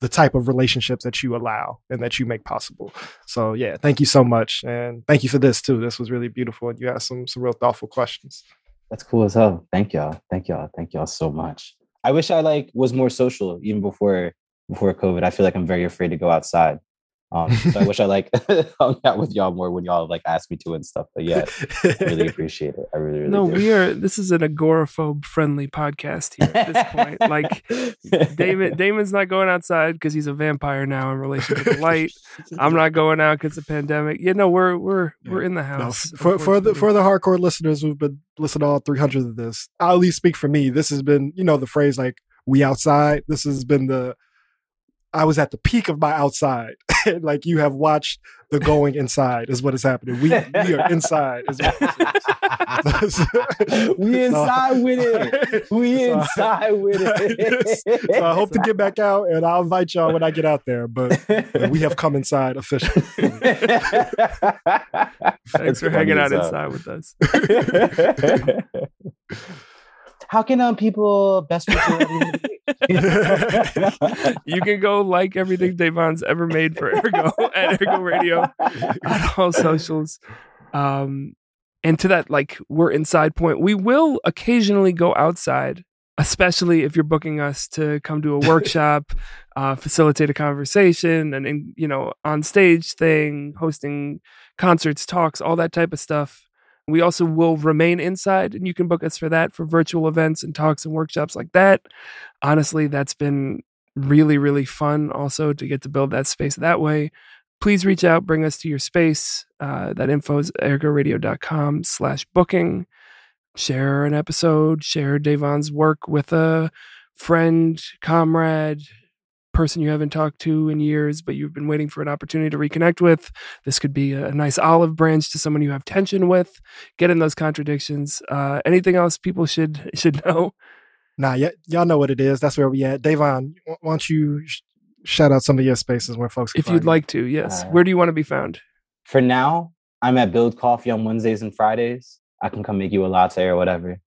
the type of relationships that you allow and that you make possible so yeah thank you so much and thank you for this too this was really beautiful and you asked some some real thoughtful questions That's cool as hell. Thank y'all. Thank y'all. Thank y'all so much. I wish I like was more social even before before COVID. I feel like I'm very afraid to go outside. Um, so I wish I like <laughs> hung out with y'all more when y'all like asked me to and stuff. But yeah, I really <laughs> appreciate it. I really, really No, do. we are. This is an agoraphobe friendly podcast here at this point. Like Damon, <laughs> Damon's not going outside because he's a vampire now in relation to the light. I'm not going out because of the pandemic. Yeah, no, we're we're we're in the No, house. for for the for the hardcore listeners who've been listening to all 300 of this, I'll at least speak for me. This has been, you know, the phrase like "we outside." This has been the I was at the peak of my outside. <laughs> like you have watched the going inside is what is happening. We we are inside. Is what this is. <laughs> we So- inside with it. <laughs> We So- inside with it. so I hope to get back out, and I'll invite y'all when I get out there. But we have come inside officially. Thanks for hanging out inside with us. How can um people best <laughs> reach <laughs> you? You can go like everything Davon's ever made for Ergo <laughs> at Ergo Radio on all socials. Um, and to that, like we're inside point, we will occasionally go outside, especially if you're booking us to come to a workshop, uh, facilitate a conversation, and, and you know on stage thing, hosting concerts, talks, all that type of stuff. We also will remain inside, and you can book us for that for virtual events and talks and workshops like that. Honestly, that's been really, really fun also to get to build that space that way. Please reach out, bring us to your space. Uh, that info is ergoradio.com slash booking. Share an episode, share Davon's work with a friend, comrade, person you haven't talked to in years, but you've been waiting for an opportunity to reconnect with. This could be a nice olive branch to someone you have tension with. Get in those contradictions. Uh, anything else people should <laughs> should know? Nah, y- y'all know what it is. That's where we at. Davon, why don't you sh- shout out some of your spaces where folks can If find you'd you? like to, yes. Uh, Where do you want to be found? For now, I'm at Build Coffee on Wednesdays and Fridays. I can come make you a latte or whatever.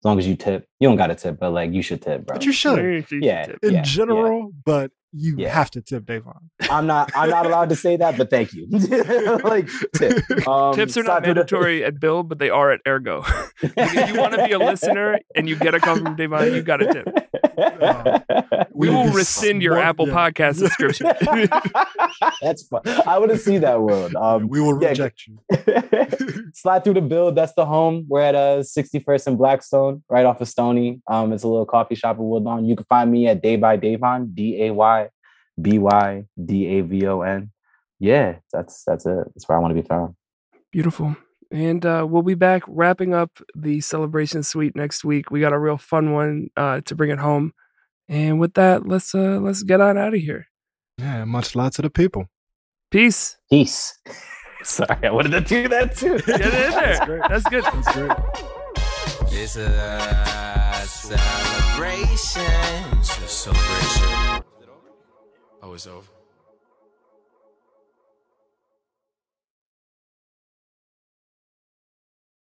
As long as you tip. You don't gotta tip, but like you should tip, bro. But you should Yeah. in yeah, general, but you Yeah. have to tip Davon. I'm not I'm not allowed to say that, but thank you. <laughs> like tip. Um, Tips are not mandatory at Build, but they are at Ergo. <laughs> if you want to be a <laughs> listener and you get a call from Davon, you got to tip. We would will be rescind your Apple yeah. Podcast subscription. That's fun. I want to see that world. Um, we will yeah, reject you. slide through the build. That's the home. We're at uh 61st and Blackstone, right off of Stony. Um, it's a little coffee shop in Woodlawn. You can find me at Day by Davon, D A Y B Y D A V O N. Yeah, that's that's it. That's where I want to be found. Beautiful. And uh, we'll be back wrapping up the celebration suite next week. We got a real fun one uh, to bring it home. And with that, let's uh, let's get on out of here. Yeah, much love to the people. Peace. Peace. <laughs> Sorry, I wanted to do that too. Get it in That's there. great. That's good. That's great. It's a celebration. It's a celebration. Oh, it's over.